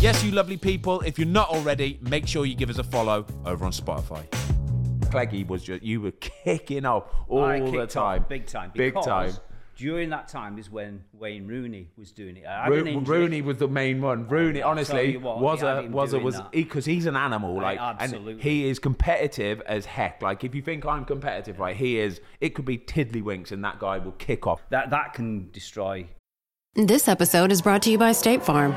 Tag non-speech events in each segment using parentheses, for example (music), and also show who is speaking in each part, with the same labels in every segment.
Speaker 1: Yes, you lovely people. If you're not already, make sure you give us a follow over on Spotify. Cleggy was just you were kicking off all
Speaker 2: I
Speaker 1: the
Speaker 2: kicked off
Speaker 1: time,
Speaker 2: big time,
Speaker 1: big
Speaker 2: because
Speaker 1: time.
Speaker 2: During that time is when Wayne Rooney was doing it. I had
Speaker 1: Ro-
Speaker 2: an injury.
Speaker 1: Rooney was the main one. Rooney,
Speaker 2: I'll
Speaker 1: honestly,
Speaker 2: you what,
Speaker 1: was
Speaker 2: I had
Speaker 1: a
Speaker 2: him
Speaker 1: was a
Speaker 2: doing
Speaker 1: was
Speaker 2: that.
Speaker 1: because he's an animal, like, and
Speaker 2: absolutely.
Speaker 1: he is competitive as heck. Like, if you think I'm competitive, right, he is. It could be tiddlywinks, and that guy will kick off.
Speaker 2: That that can destroy.
Speaker 3: This episode is brought to you by State Farm.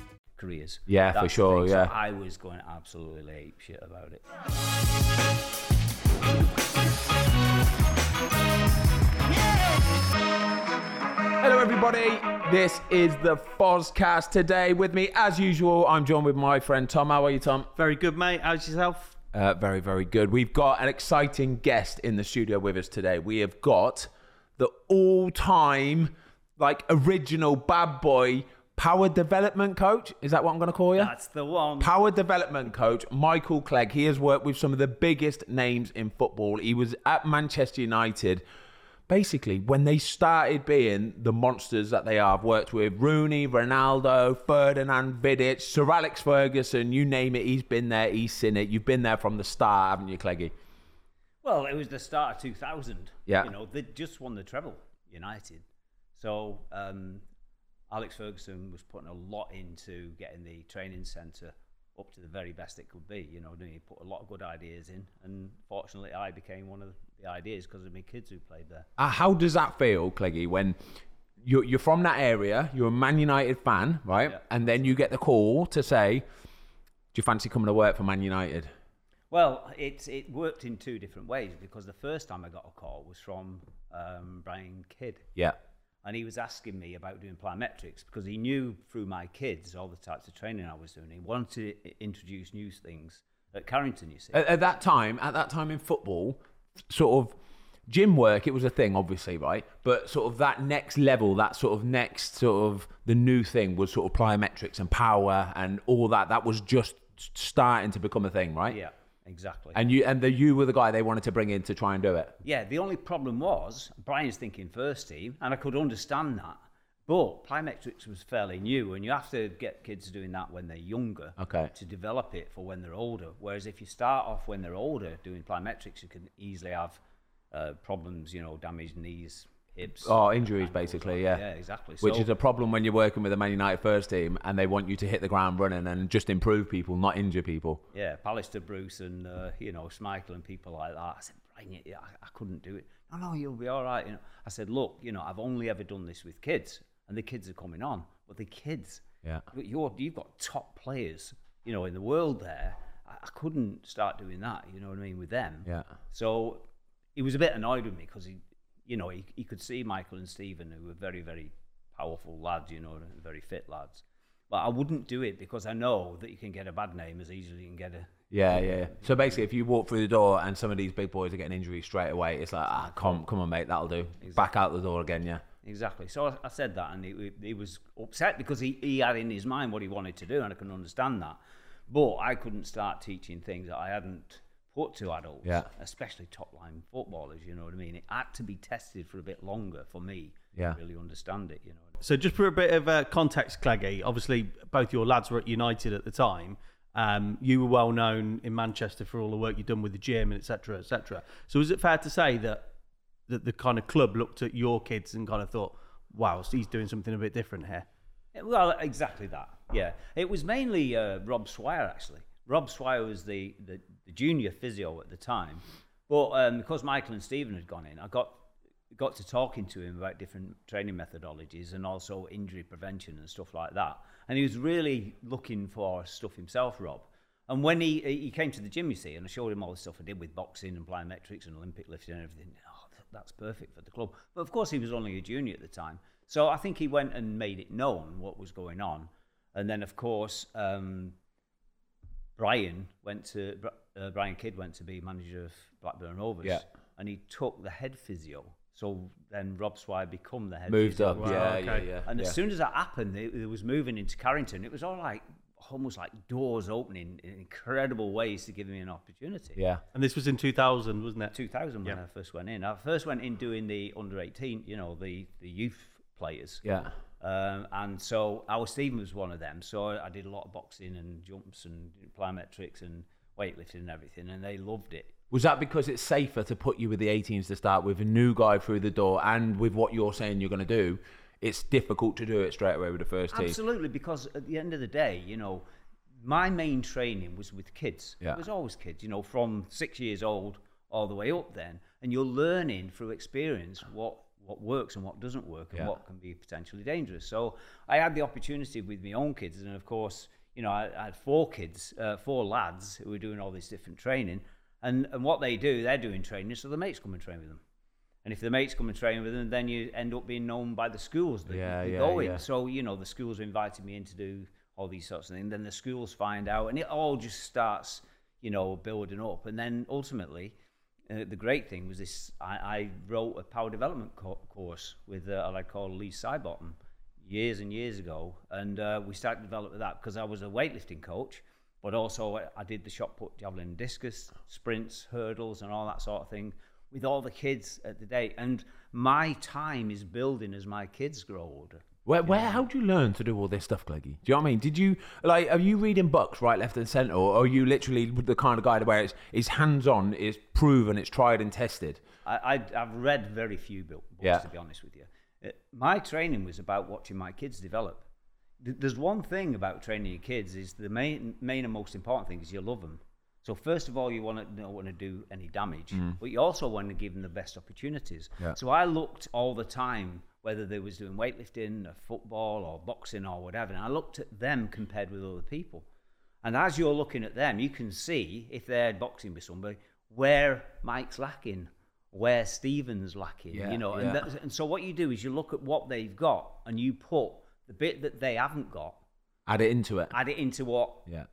Speaker 2: Careers.
Speaker 1: Yeah, for
Speaker 2: That's the
Speaker 1: sure,
Speaker 2: thing. So
Speaker 1: yeah.
Speaker 2: I was going absolutely ape shit about it.
Speaker 1: Hello, everybody. This is the Fozcast today. With me, as usual, I'm joined with my friend Tom. How are you, Tom?
Speaker 4: Very good, mate. How's yourself?
Speaker 1: Uh, very, very good. We've got an exciting guest in the studio with us today. We have got the all-time, like, original bad boy power development coach. Is that what I'm going to call you?
Speaker 2: That's the one.
Speaker 1: Power development coach Michael Clegg. He has worked with some of the biggest names in football. He was at Manchester United. Basically, when they started being the monsters that they are, I've worked with Rooney, Ronaldo, Ferdinand, Vidic, Sir Alex Ferguson, you name it, he's been there, he's seen it. You've been there from the start, haven't you, Cleggy?
Speaker 2: Well, it was the start of 2000.
Speaker 1: Yeah.
Speaker 2: You know, they just won the treble, United. So um, Alex Ferguson was putting a lot into getting the training centre up to the very best it could be. You know, he put a lot of good ideas in, and fortunately, I became one of the ideas because of my kids who played there.
Speaker 1: Uh, how does that feel, Cleggy, when you're, you're from that area, you're a Man United fan, right?
Speaker 2: Yeah.
Speaker 1: And then you get the call to say, do you fancy coming to work for Man United?
Speaker 2: Well, it it worked in two different ways because the first time I got a call was from um, Brian Kidd.
Speaker 1: Yeah.
Speaker 2: And he was asking me about doing plyometrics because he knew through my kids all the types of training I was doing. He wanted to introduce new things at Carrington, you see.
Speaker 1: At, at that time, at that time in football, sort of gym work, it was a thing, obviously, right? But sort of that next level, that sort of next sort of the new thing was sort of plyometrics and power and all that. That was just starting to become a thing, right?
Speaker 2: yeah, exactly.
Speaker 1: And you and the, you were the guy they wanted to bring in to try and do it.
Speaker 2: yeah, the only problem was Brian's thinking first team, and I could understand that. But plyometrics was fairly new, and you have to get kids doing that when they're younger
Speaker 1: Okay.
Speaker 2: to develop it for when they're older. Whereas if you start off when they're older doing plyometrics, you can easily have uh, problems, you know, damaged knees, hips.
Speaker 1: Oh, injuries, basically, yeah.
Speaker 2: Yeah, exactly.
Speaker 1: Which
Speaker 2: So-
Speaker 1: is a problem when you're working with the Man United first team and they want you to hit the ground running and just improve people, not injure people.
Speaker 2: Yeah, Pallister, Bruce, and uh, you know Schmeichel and people like that. I said, Brian, yeah, I, I couldn't do it. No, no, you'll be all right. You know, I said, look, you know, I've only ever done this with kids, and the kids are coming on, but the kids,
Speaker 1: Yeah.
Speaker 2: but you're you've got top players, you know, in the world there. I, I couldn't start doing that. You know what I mean with them.
Speaker 1: Yeah.
Speaker 2: So he was a bit annoyed with me because he, you know, he, he could see Michael and Stephen, who were very, very powerful lads, you know, very fit lads. But I wouldn't do it because I know that you can get a bad name as easily as you can get a.
Speaker 1: Yeah, yeah. yeah. So basically, if you walk through the door and some of these big boys are getting injuries straight away, it's like, ah, come, come on, mate, that'll do. Back out the door again, yeah.
Speaker 2: Exactly. So I, I said that, and he, he was upset because he, he had in his mind what he wanted to do, and I can understand that. But I couldn't start teaching things that I hadn't put to adults,
Speaker 1: Yeah.
Speaker 2: especially top line footballers. You know what I mean? It had to be tested for a bit longer for me
Speaker 1: Yeah.
Speaker 2: to really understand it. You know.
Speaker 4: So, just for a bit of uh, context, Cleggy, obviously both your lads were at United at the time. Um, you were well known in Manchester for all the work you've done with the gym and etc. etc. So, is it fair to say that that the kind of club looked at your kids and kind of thought, "Wow, so he's doing something a bit different here"?
Speaker 2: Well, exactly that. Yeah, it was mainly uh, Rob Swire actually. Rob Swire was the, the, the junior physio at the time. But um, because Michael and Stephen had gone in, I got got to talking to him about different training methodologies and also injury prevention and stuff like that. And he was really looking for stuff himself, Rob. And when he he came to the gym, you see, and I showed him all the stuff I did with boxing and plyometrics and Olympic lifting and everything. Oh, that's perfect for the club. But of course, he was only a junior at the time. So I think he went and made it known what was going on. And then, of course, um, Brian went to uh, Brian Kidd went to be manager of Blackburn Rovers,
Speaker 1: Yeah.
Speaker 2: and he took the head physio. So then Rob Swire become the head
Speaker 1: Moved
Speaker 2: physio.
Speaker 1: up.
Speaker 4: Wow,
Speaker 1: yeah,
Speaker 4: okay.
Speaker 1: yeah, yeah.
Speaker 2: And
Speaker 1: yeah.
Speaker 2: as soon as that happened, it, it was moving into Carrington. It was all like almost like doors opening in incredible ways to give me an opportunity.
Speaker 1: yeah.
Speaker 4: And this was in 2000, wasn't it?
Speaker 2: 2000 when
Speaker 4: Yeah.
Speaker 2: I first went in. I first went in doing the under 18, you know, the, the youth players.
Speaker 1: Yeah.
Speaker 2: Um, and so our Stephen was one of them. So I did a lot of boxing and jumps and plyometrics and weightlifting and everything, and they loved it.
Speaker 1: Was that because it's safer to put you with the 18s to start with, a new guy through the door, and with what you're saying you're going to do, it's difficult to do it straight away with the first team?
Speaker 2: Absolutely, because at the end of the day, you know, my main training was with kids.
Speaker 1: Yeah.
Speaker 2: It was always kids, you know, from six years old all the way up then. And you're learning through experience what, what works and what doesn't work and
Speaker 1: Yeah.
Speaker 2: what can be potentially dangerous. So I had the opportunity with my own kids. And of course, you know, I, I had four kids, uh, four lads who were doing all this different training. And, and what they do, they're doing training, so the mates come and train with them. And if the mates come and train with them, then you end up being known by the schools that
Speaker 1: Yeah,
Speaker 2: you
Speaker 1: yeah,
Speaker 2: go in. So, you know, the schools invited me in to do all these sorts of things. Then the schools find out, and it all just starts, you know, building up. And then ultimately, the great thing was this I, I wrote a power development co- course with uh, a lad called Lee Sybottom years and years ago. And uh, we started to develop that because I was a weightlifting coach, but also I- I did the shot put, javelin, discus, sprints, hurdles, and all that sort of thing with all the kids at the day. And my time is building as my kids grow older.
Speaker 1: Where, where, how do you learn to do all this stuff, Cleggy? Do you know what I mean? Did you like? Are you reading books right, left, and centre, or are you literally the kind of guy where it's, it's hands-on, it's proven, it's tried and tested?
Speaker 2: I, I, I've read very few books,
Speaker 1: Yeah.
Speaker 2: to be honest with you. Uh, my training was about watching my kids develop. There's one thing about training your kids is the main, main and most important thing is you love them. So first of all, you want to don't want to do any damage, but you also want to give them the best opportunities.
Speaker 1: Yeah.
Speaker 2: So I looked all the time, whether they was doing weightlifting, or football, or boxing, or whatever, and I looked at them compared with other people. And as you're looking at them, you can see if they're boxing with somebody where Mike's lacking, where Stephen's lacking.
Speaker 1: Yeah,
Speaker 2: you know,
Speaker 1: yeah.
Speaker 2: and, that's, and so what you do is you look at what they've got and you put the bit that they haven't got,
Speaker 1: Add it into it.
Speaker 2: add it into what
Speaker 1: Yeah.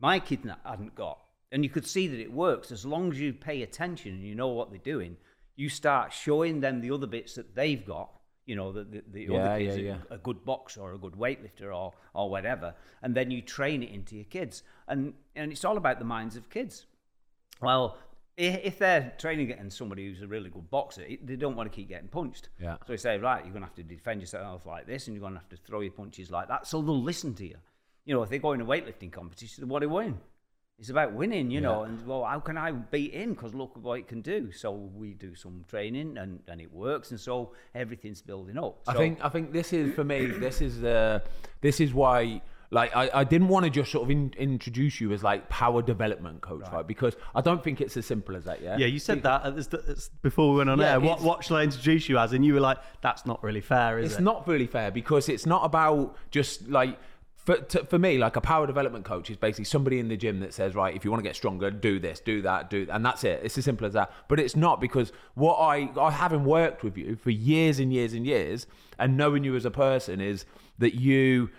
Speaker 2: my kid hadn't got. And you could see that it works as long as you pay attention and you know what they're doing. You start showing them the other bits that they've got. You know, the, the, the
Speaker 1: Yeah,
Speaker 2: other kids,
Speaker 1: yeah,
Speaker 2: a- a good boxer or a good weightlifter or, or whatever. And then you train it into your kids. And, and it's all about the minds of kids. Well, if they're training it and somebody who's a really good boxer, they don't want to keep getting punched.
Speaker 1: Yeah.
Speaker 2: So you say, right, you're going to have to defend yourself like this, and you're going to have to throw your punches like that. So they'll listen to you. You know, if they go in a weightlifting competition, what do they win? It's about winning, you know. And well, how can I beat him? Because look what it can do. So we do some training, and, and it works, and so everything's building up.
Speaker 1: I think I think this is for me. (clears throat) This is the this is why. Like I, I didn't want to just sort of in, introduce you as like power development coach, right. Because I don't think it's as simple as that. Yeah.
Speaker 4: Yeah, you said that at the, st- s- before we went on
Speaker 1: Yeah,
Speaker 4: air. What, what shall I introduce you as? And you were like, that's not really fair, is
Speaker 1: it's
Speaker 4: it?
Speaker 1: not really fair because it's not about just like for, to, for me like a power development coach is basically somebody in the gym that says right if you want to get stronger do this do that do and that's it. It's as simple as that. But it's not because what i i having worked with you for years and years and years and knowing you as a person is that you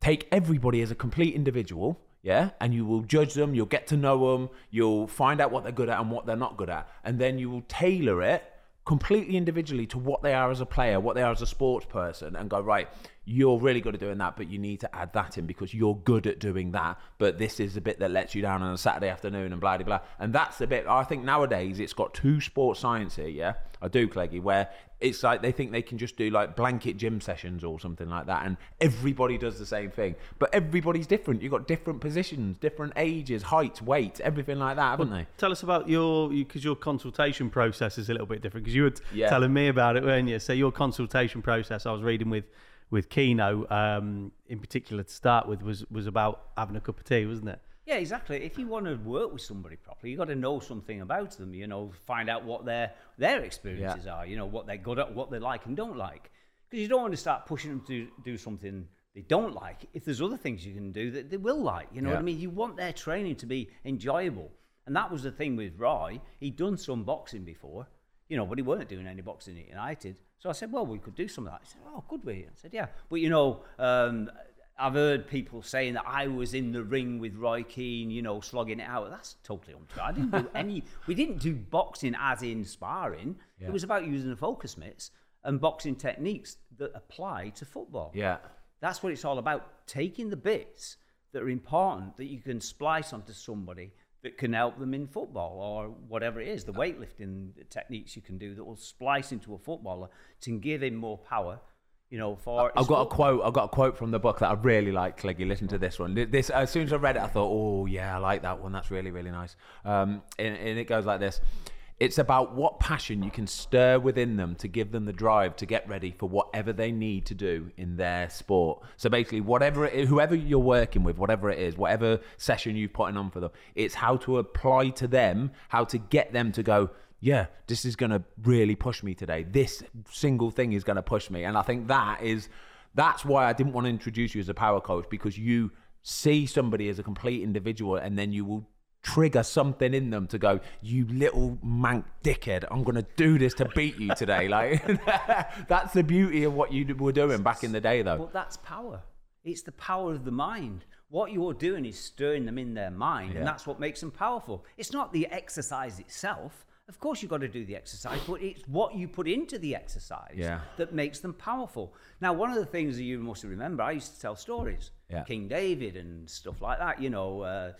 Speaker 1: take everybody as a complete individual yeah and you will judge them you'll get to know them you'll find out what they're good at and what they're not good at and then you will tailor it completely individually to what they are as a player, what they are as a sports person, and go, right, you're really good at doing that, but you need to add that in because you're good at doing that. But this is the bit that lets you down on a Saturday afternoon and blah, blah, blah. And that's the bit, I think nowadays it's got two sports science here, yeah? I do, Cleggy, where it's like they think they can just do like blanket gym sessions or something like that, and everybody does the same thing. But everybody's different. You've got different positions, different ages, heights, weight, everything like that, haven't they?
Speaker 4: Tell us about your because your consultation process is a little bit different because you were t-
Speaker 1: Yeah.
Speaker 4: telling me about it, weren't you? So your consultation process, I was reading with with Keano um, in particular to start with was was about having a cup of tea, wasn't it?
Speaker 2: Yeah, exactly. If you want to work with somebody properly, you got to know something about them. You know, find out what their their experiences are. You know, what they're good at, what they like and don't like. Because you don't want to start pushing them to do something they don't like. If there's other things you can do that they will like, you know what I mean. You want their training to be enjoyable, and that was the thing with Roy. He'd done some boxing before, you know, but he weren't doing any boxing at United. So I said, well, we could do some of that. He said, oh, could we? I said, yeah. But you know, um, I've heard people saying that I was in the ring with Roy Keane, you know, slogging it out. That's totally untrue. I didn't do (laughs) any. We didn't do boxing as in sparring. It was about using the focus mitts and boxing techniques that apply to football.
Speaker 1: Yeah.
Speaker 2: That's what it's all about. Taking the bits that are important that you can splice onto somebody that can help them in football or whatever it is, the weightlifting techniques you can do that will splice into a footballer to give him more power, you know, for
Speaker 1: I've got a quote. I've got a quote from the book that I really like. Cleggy, listen to this one. This as soon as I read it, I thought, oh yeah, I like that one. That's really really nice. Um, and, and it goes like this: It's about what passion you can stir within them to give them the drive to get ready for whatever they need to do in their sport. So basically, whatever is, whoever you're working with, whatever it is, whatever session you're putting on for them, it's how to apply to them, how to get them to go yeah, this is going to really push me today. This single thing is going to push me. And I think that is, that's why I didn't want to introduce you as a power coach because you see somebody as a complete individual and then you will trigger something in them to go, you little mank dickhead, I'm going to do this to beat you today. (laughs) Like, (laughs) that's the beauty of what you were doing back in the day, though.
Speaker 2: But that's power. It's the power of the mind. What you're doing is stirring them in their mind,
Speaker 1: Yeah.
Speaker 2: and that's what makes them powerful. It's not the exercise itself. Of course, you've got to do the exercise, but it's what you put into the exercise
Speaker 1: Yeah.
Speaker 2: that makes them powerful. Now, one of the things that you must remember, I used to tell stories,
Speaker 1: Yeah.
Speaker 2: King David and stuff like that. You know, uh,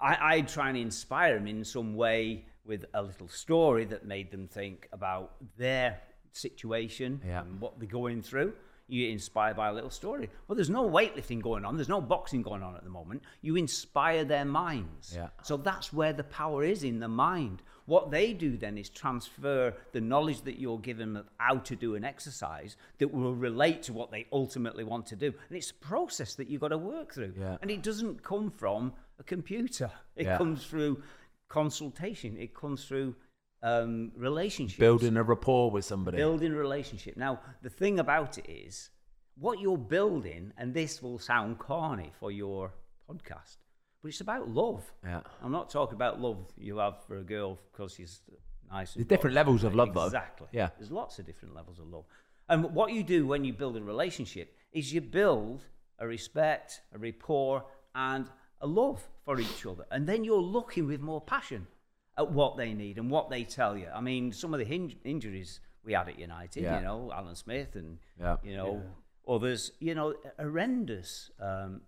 Speaker 2: I, I'd try and inspire them in some way with a little story that made them think about their situation
Speaker 1: Yeah.
Speaker 2: and what they're going through. You get inspired by a little story. Well, there's no weightlifting going on. There's no boxing going on at the moment. You inspire their minds.
Speaker 1: Yeah.
Speaker 2: So that's where the power is in the mind. What they do then is transfer the knowledge that you're giving them of how to do an exercise that will relate to what they ultimately want to do. And it's a process that you've got to work through.
Speaker 1: Yeah.
Speaker 2: And it doesn't come from a computer. It
Speaker 1: Yeah.
Speaker 2: comes through consultation. It comes through um, relationships
Speaker 1: Building a rapport with somebody.
Speaker 2: building a relationship. Now, the thing about it is, what you're building, and this will sound corny for your podcast, but it's about love.
Speaker 1: Yeah.
Speaker 2: I'm not talking about love you have for a girl because she's nice.
Speaker 1: There's different levels of love, though.
Speaker 2: Exactly.
Speaker 1: Yeah.
Speaker 2: There's lots of different levels of love. And what you do when you build a relationship is you build a respect, a rapport, and a love for each other. And then you're looking with more passion at what they need and what they tell you. I mean, some of the hin- injuries we had at United,
Speaker 1: Yeah.
Speaker 2: you know, Alan Smith and,
Speaker 1: Yeah.
Speaker 2: you know, others, you know, horrendous um,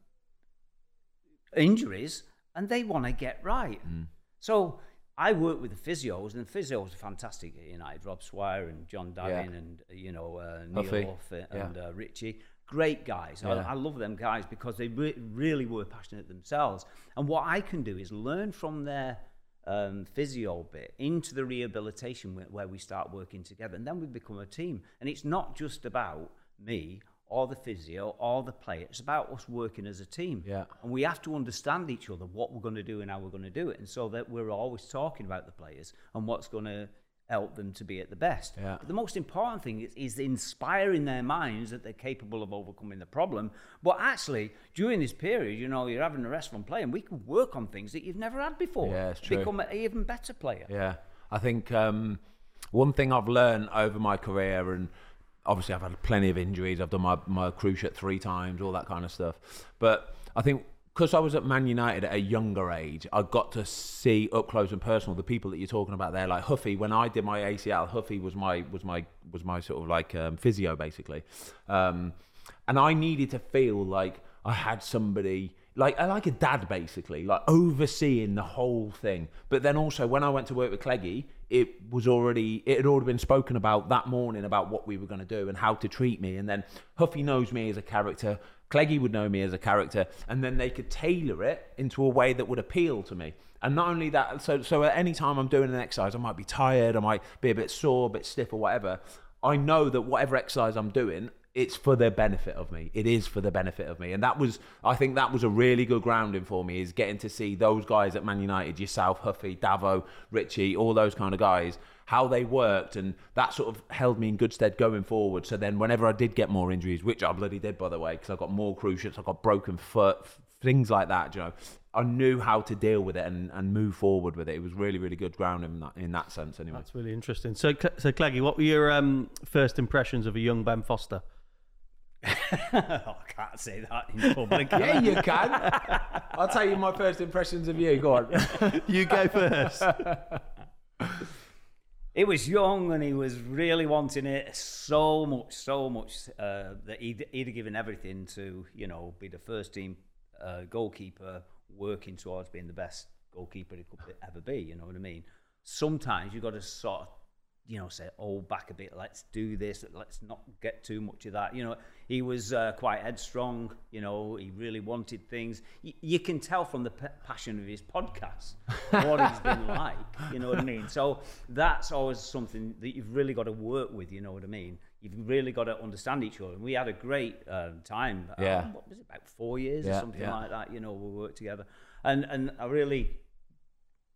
Speaker 2: injuries, and they want to get right.
Speaker 1: Mm.
Speaker 2: So I work with the physios, and the physios are fantastic at United. Rob Swire and John Davin and, uh, you know, uh, Neil
Speaker 1: Huffy.
Speaker 2: Huff and
Speaker 1: Yeah.
Speaker 2: uh, Richie. Great guys.
Speaker 1: Yeah.
Speaker 2: I, I love them guys because they re- really were passionate themselves. And what I can do is learn from their um, physio bit into the rehabilitation where, where we start working together. And then we become a team. And it's not just about me or the physio or the player. It's about us working as a team.
Speaker 1: Yeah.
Speaker 2: And we have to understand each other, what we're going to do and how we're going to do it. And so that we're always talking about the players and what's going to help them to be at the best.
Speaker 1: Yeah.
Speaker 2: But the most important thing is, is inspiring their minds that they're capable of overcoming the problem. But actually, during this period, you know, you're having a rest from playing, we can work on things that you've never had before.
Speaker 1: Yeah, it's true.
Speaker 2: Become an even better player.
Speaker 1: Yeah, I think um, one thing I've learned over my career, and obviously I've had plenty of injuries. I've done my my cruciate three times, all that kind of stuff. But I think because I was at Man United at a younger age, I got to see up close and personal the people that you're talking about there. Like Huffy, when I did my ACL, Huffy was my was my was my sort of like um, physio basically, um, and I needed to feel like I had somebody like like a dad basically, like overseeing the whole thing. But then also when I went to work with Cleggy, it was already it had already been spoken about that morning about what we were going to do and how to treat me. And then Huffy knows me as a character, Cleggy would know me as a character, and then they could tailor it into a way that would appeal to me. And not only that, so so at any time I'm doing an exercise, I might be tired, I might be a bit sore, a bit stiff, or whatever. I know that whatever exercise I'm doing, it's for the benefit of me. It is for the benefit of me, and that was, I think, that was a really good grounding for me. Is getting to see those guys at Man United, yourself, Huffy, Davo, Richie, all those kind of guys, how they worked, and that sort of held me in good stead going forward. So then, whenever I did get more injuries, which I bloody did, by the way, because I got more cruciates, I got broken foot, things like that. You know, I knew how to deal with it and, and move forward with it. It was really, really good grounding in that, in that sense, anyway.
Speaker 4: That's really interesting. So, Cl- so Cleggy, what were your um, first impressions of a young Ben Foster?
Speaker 2: oh, (laughs) I can't say that in public. can (laughs)
Speaker 1: Yeah,
Speaker 2: I?
Speaker 1: you can. I'll tell you my first impressions of you. Go on. (laughs)
Speaker 4: You go first.
Speaker 2: He was young and he was really wanting it so much, so much uh, that he'd, he'd given everything to, you know, be the first team uh, goalkeeper working towards being the best goalkeeper he could ever be. You know what I mean? Sometimes you've got to sort of, you know, say, oh, back a bit, let's do this, let's not get too much of that. You know, he was uh, quite headstrong, you know, he really wanted things. Y- you can tell from the p- passion of his podcast (laughs) what he's been like, you know what I mean? So that's always something that you've really got to work with, you know what I mean? You've really got to understand each other. And we had a great um, time.
Speaker 1: Yeah.
Speaker 2: Um, what was it, about four years or something
Speaker 1: yeah.
Speaker 2: like that, you know, we worked together. And, and I really,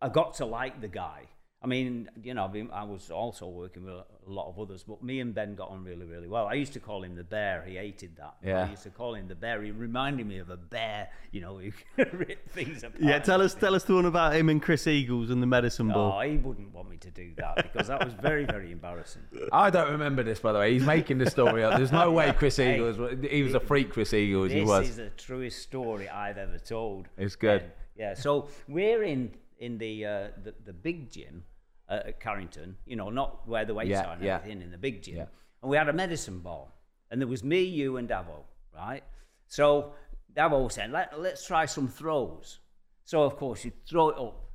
Speaker 2: I got to like the guy. I mean, you know, I've been, I was also working with a lot of others, but me and Ben got on really, really well. I used to call him the bear. He hated that.
Speaker 1: Yeah.
Speaker 2: I used to call him the bear. He reminded me of a bear, you know, (laughs) who could rip things apart.
Speaker 4: Yeah, tell us, tell us the one about him and Chris Eagles and the medicine ball.
Speaker 2: Oh, he wouldn't want me to do that because that was very, very embarrassing. (laughs)
Speaker 1: I don't remember this, by the way. He's making the story up. There's no way Chris Eagles. He was a freak, Chris Eagles. He
Speaker 2: This
Speaker 1: was.
Speaker 2: is the truest story I've ever told.
Speaker 1: It's good.
Speaker 2: And, yeah, so we're in in the uh, the, the big gym uh, at Carrington. You know, not where the weights
Speaker 1: Yeah,
Speaker 2: are and
Speaker 1: yeah.
Speaker 2: everything in the big gym.
Speaker 1: Yeah.
Speaker 2: And we had a medicine ball, and there was me, you, and Davo, right? So Davo said, Let, "Let's try some throws." So of course you throw it up.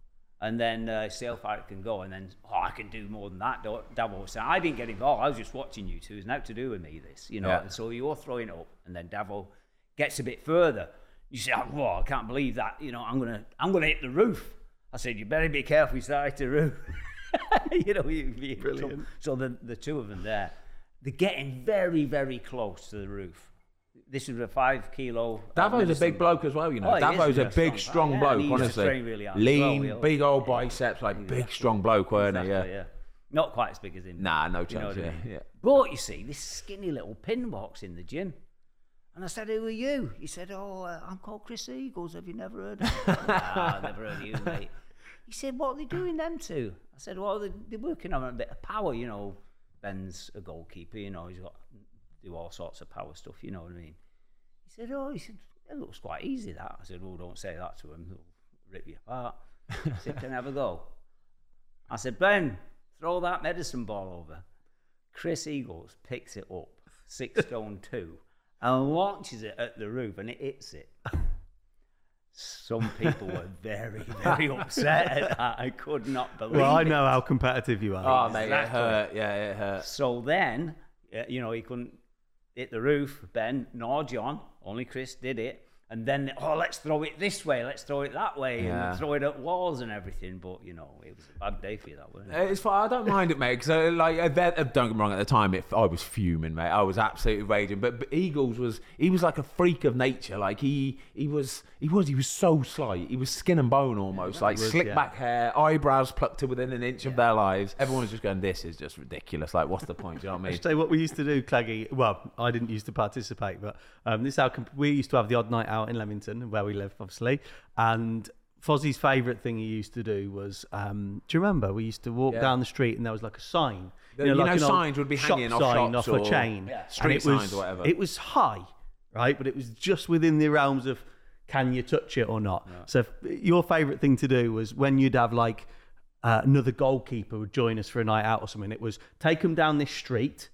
Speaker 2: And then uh, see how far it can go, and then oh, I can do more than that. Davo said, "I didn't get involved. I was just watching you two. It's nothing to do with me. This, you know."
Speaker 1: Yeah.
Speaker 2: And so you're throwing it up, and then Davo gets a bit further. You say, oh, I can't believe that. You know, I'm gonna, I'm gonna hit the roof. I said, you better be careful. You start hit the roof. (laughs) (laughs) you know, you,
Speaker 4: Brilliant.
Speaker 2: So, so the the two of them there, they're getting very, very close to the roof. This is a five kilo. uh,
Speaker 1: Davo's a big bloke as well, you know.
Speaker 2: Oh,
Speaker 1: Davo's a big,
Speaker 2: strong yeah,
Speaker 1: bloke, honestly.
Speaker 2: really
Speaker 1: Lean,
Speaker 2: well,
Speaker 1: big old biceps, like big, strong bloke, weren't he? Yeah.
Speaker 2: yeah. Not quite as big as him.
Speaker 1: Nah, no
Speaker 2: You know
Speaker 1: chance.
Speaker 2: I
Speaker 1: Yeah,
Speaker 2: mean?
Speaker 1: yeah.
Speaker 2: But you see, this skinny little pin walks in the gym. And I said, Who are you? He said, Oh, uh, I'm called Chris Eagles. Have you never heard of me? (laughs) nah, I've never heard of you, mate. He said, What are they doing them to? I said, Well, they- they're working on a bit of power. You know, Ben's a goalkeeper, you know, he's got do all sorts of power stuff, you know what I mean? He said, Oh, he said, It looks quite easy, that. I said, Well, don't say that to him. He'll rip you apart. He said, Can I have a go? I said, Ben, throw that medicine ball over. Chris Eagles picks it up, six stone two, and launches it at the roof, and it hits it. Some people were (laughs) very, very upset at that. I could not believe
Speaker 4: Well, I
Speaker 2: it.
Speaker 4: know how competitive you are.
Speaker 1: Oh, mate, it hurt. Yeah, it hurt.
Speaker 2: So then, uh, you know, he couldn't hit the roof, Ben nor John, only Chris did it. And then, oh, let's throw it this way, let's throw it that way,
Speaker 1: Yeah.
Speaker 2: and throw it at walls and everything. But, you know, it was a bad day for you, that wasn't it?
Speaker 1: It's fine. I don't mind it, mate. Because like, uh, that- uh, don't get me wrong. At the time, it, I was fuming, mate. I was absolutely raging. But, but Eagles was he was like a freak of nature. Like he he was he was he was so slight. He was skin and bone almost. like
Speaker 4: was,
Speaker 1: slick
Speaker 4: yeah.
Speaker 1: back hair, eyebrows plucked to within an inch of their lives. Everyone was just going, "This is just ridiculous. Like, what's the point?" Do you know what I
Speaker 4: I
Speaker 1: mean?
Speaker 4: tell you what we used to do, Cleggy. Well, I didn't used to participate, but um, this is how comp- we used to have the odd night out in Leamington, where we live, obviously. And Fozzie's favourite thing he used to do was, um, do you remember? We used to walk
Speaker 1: Yeah.
Speaker 4: down the street and there was like a sign.
Speaker 1: The- you know,
Speaker 4: an old
Speaker 1: signs would be hanging off
Speaker 4: sign off a chain.
Speaker 1: Yeah. Street
Speaker 4: it was,
Speaker 1: signs or whatever.
Speaker 4: It was high, right? But it was just within the realms of can you touch it or not. So if, your favourite thing to do was when you'd have like uh, another goalkeeper would join us for a night out or something. It was take them down this street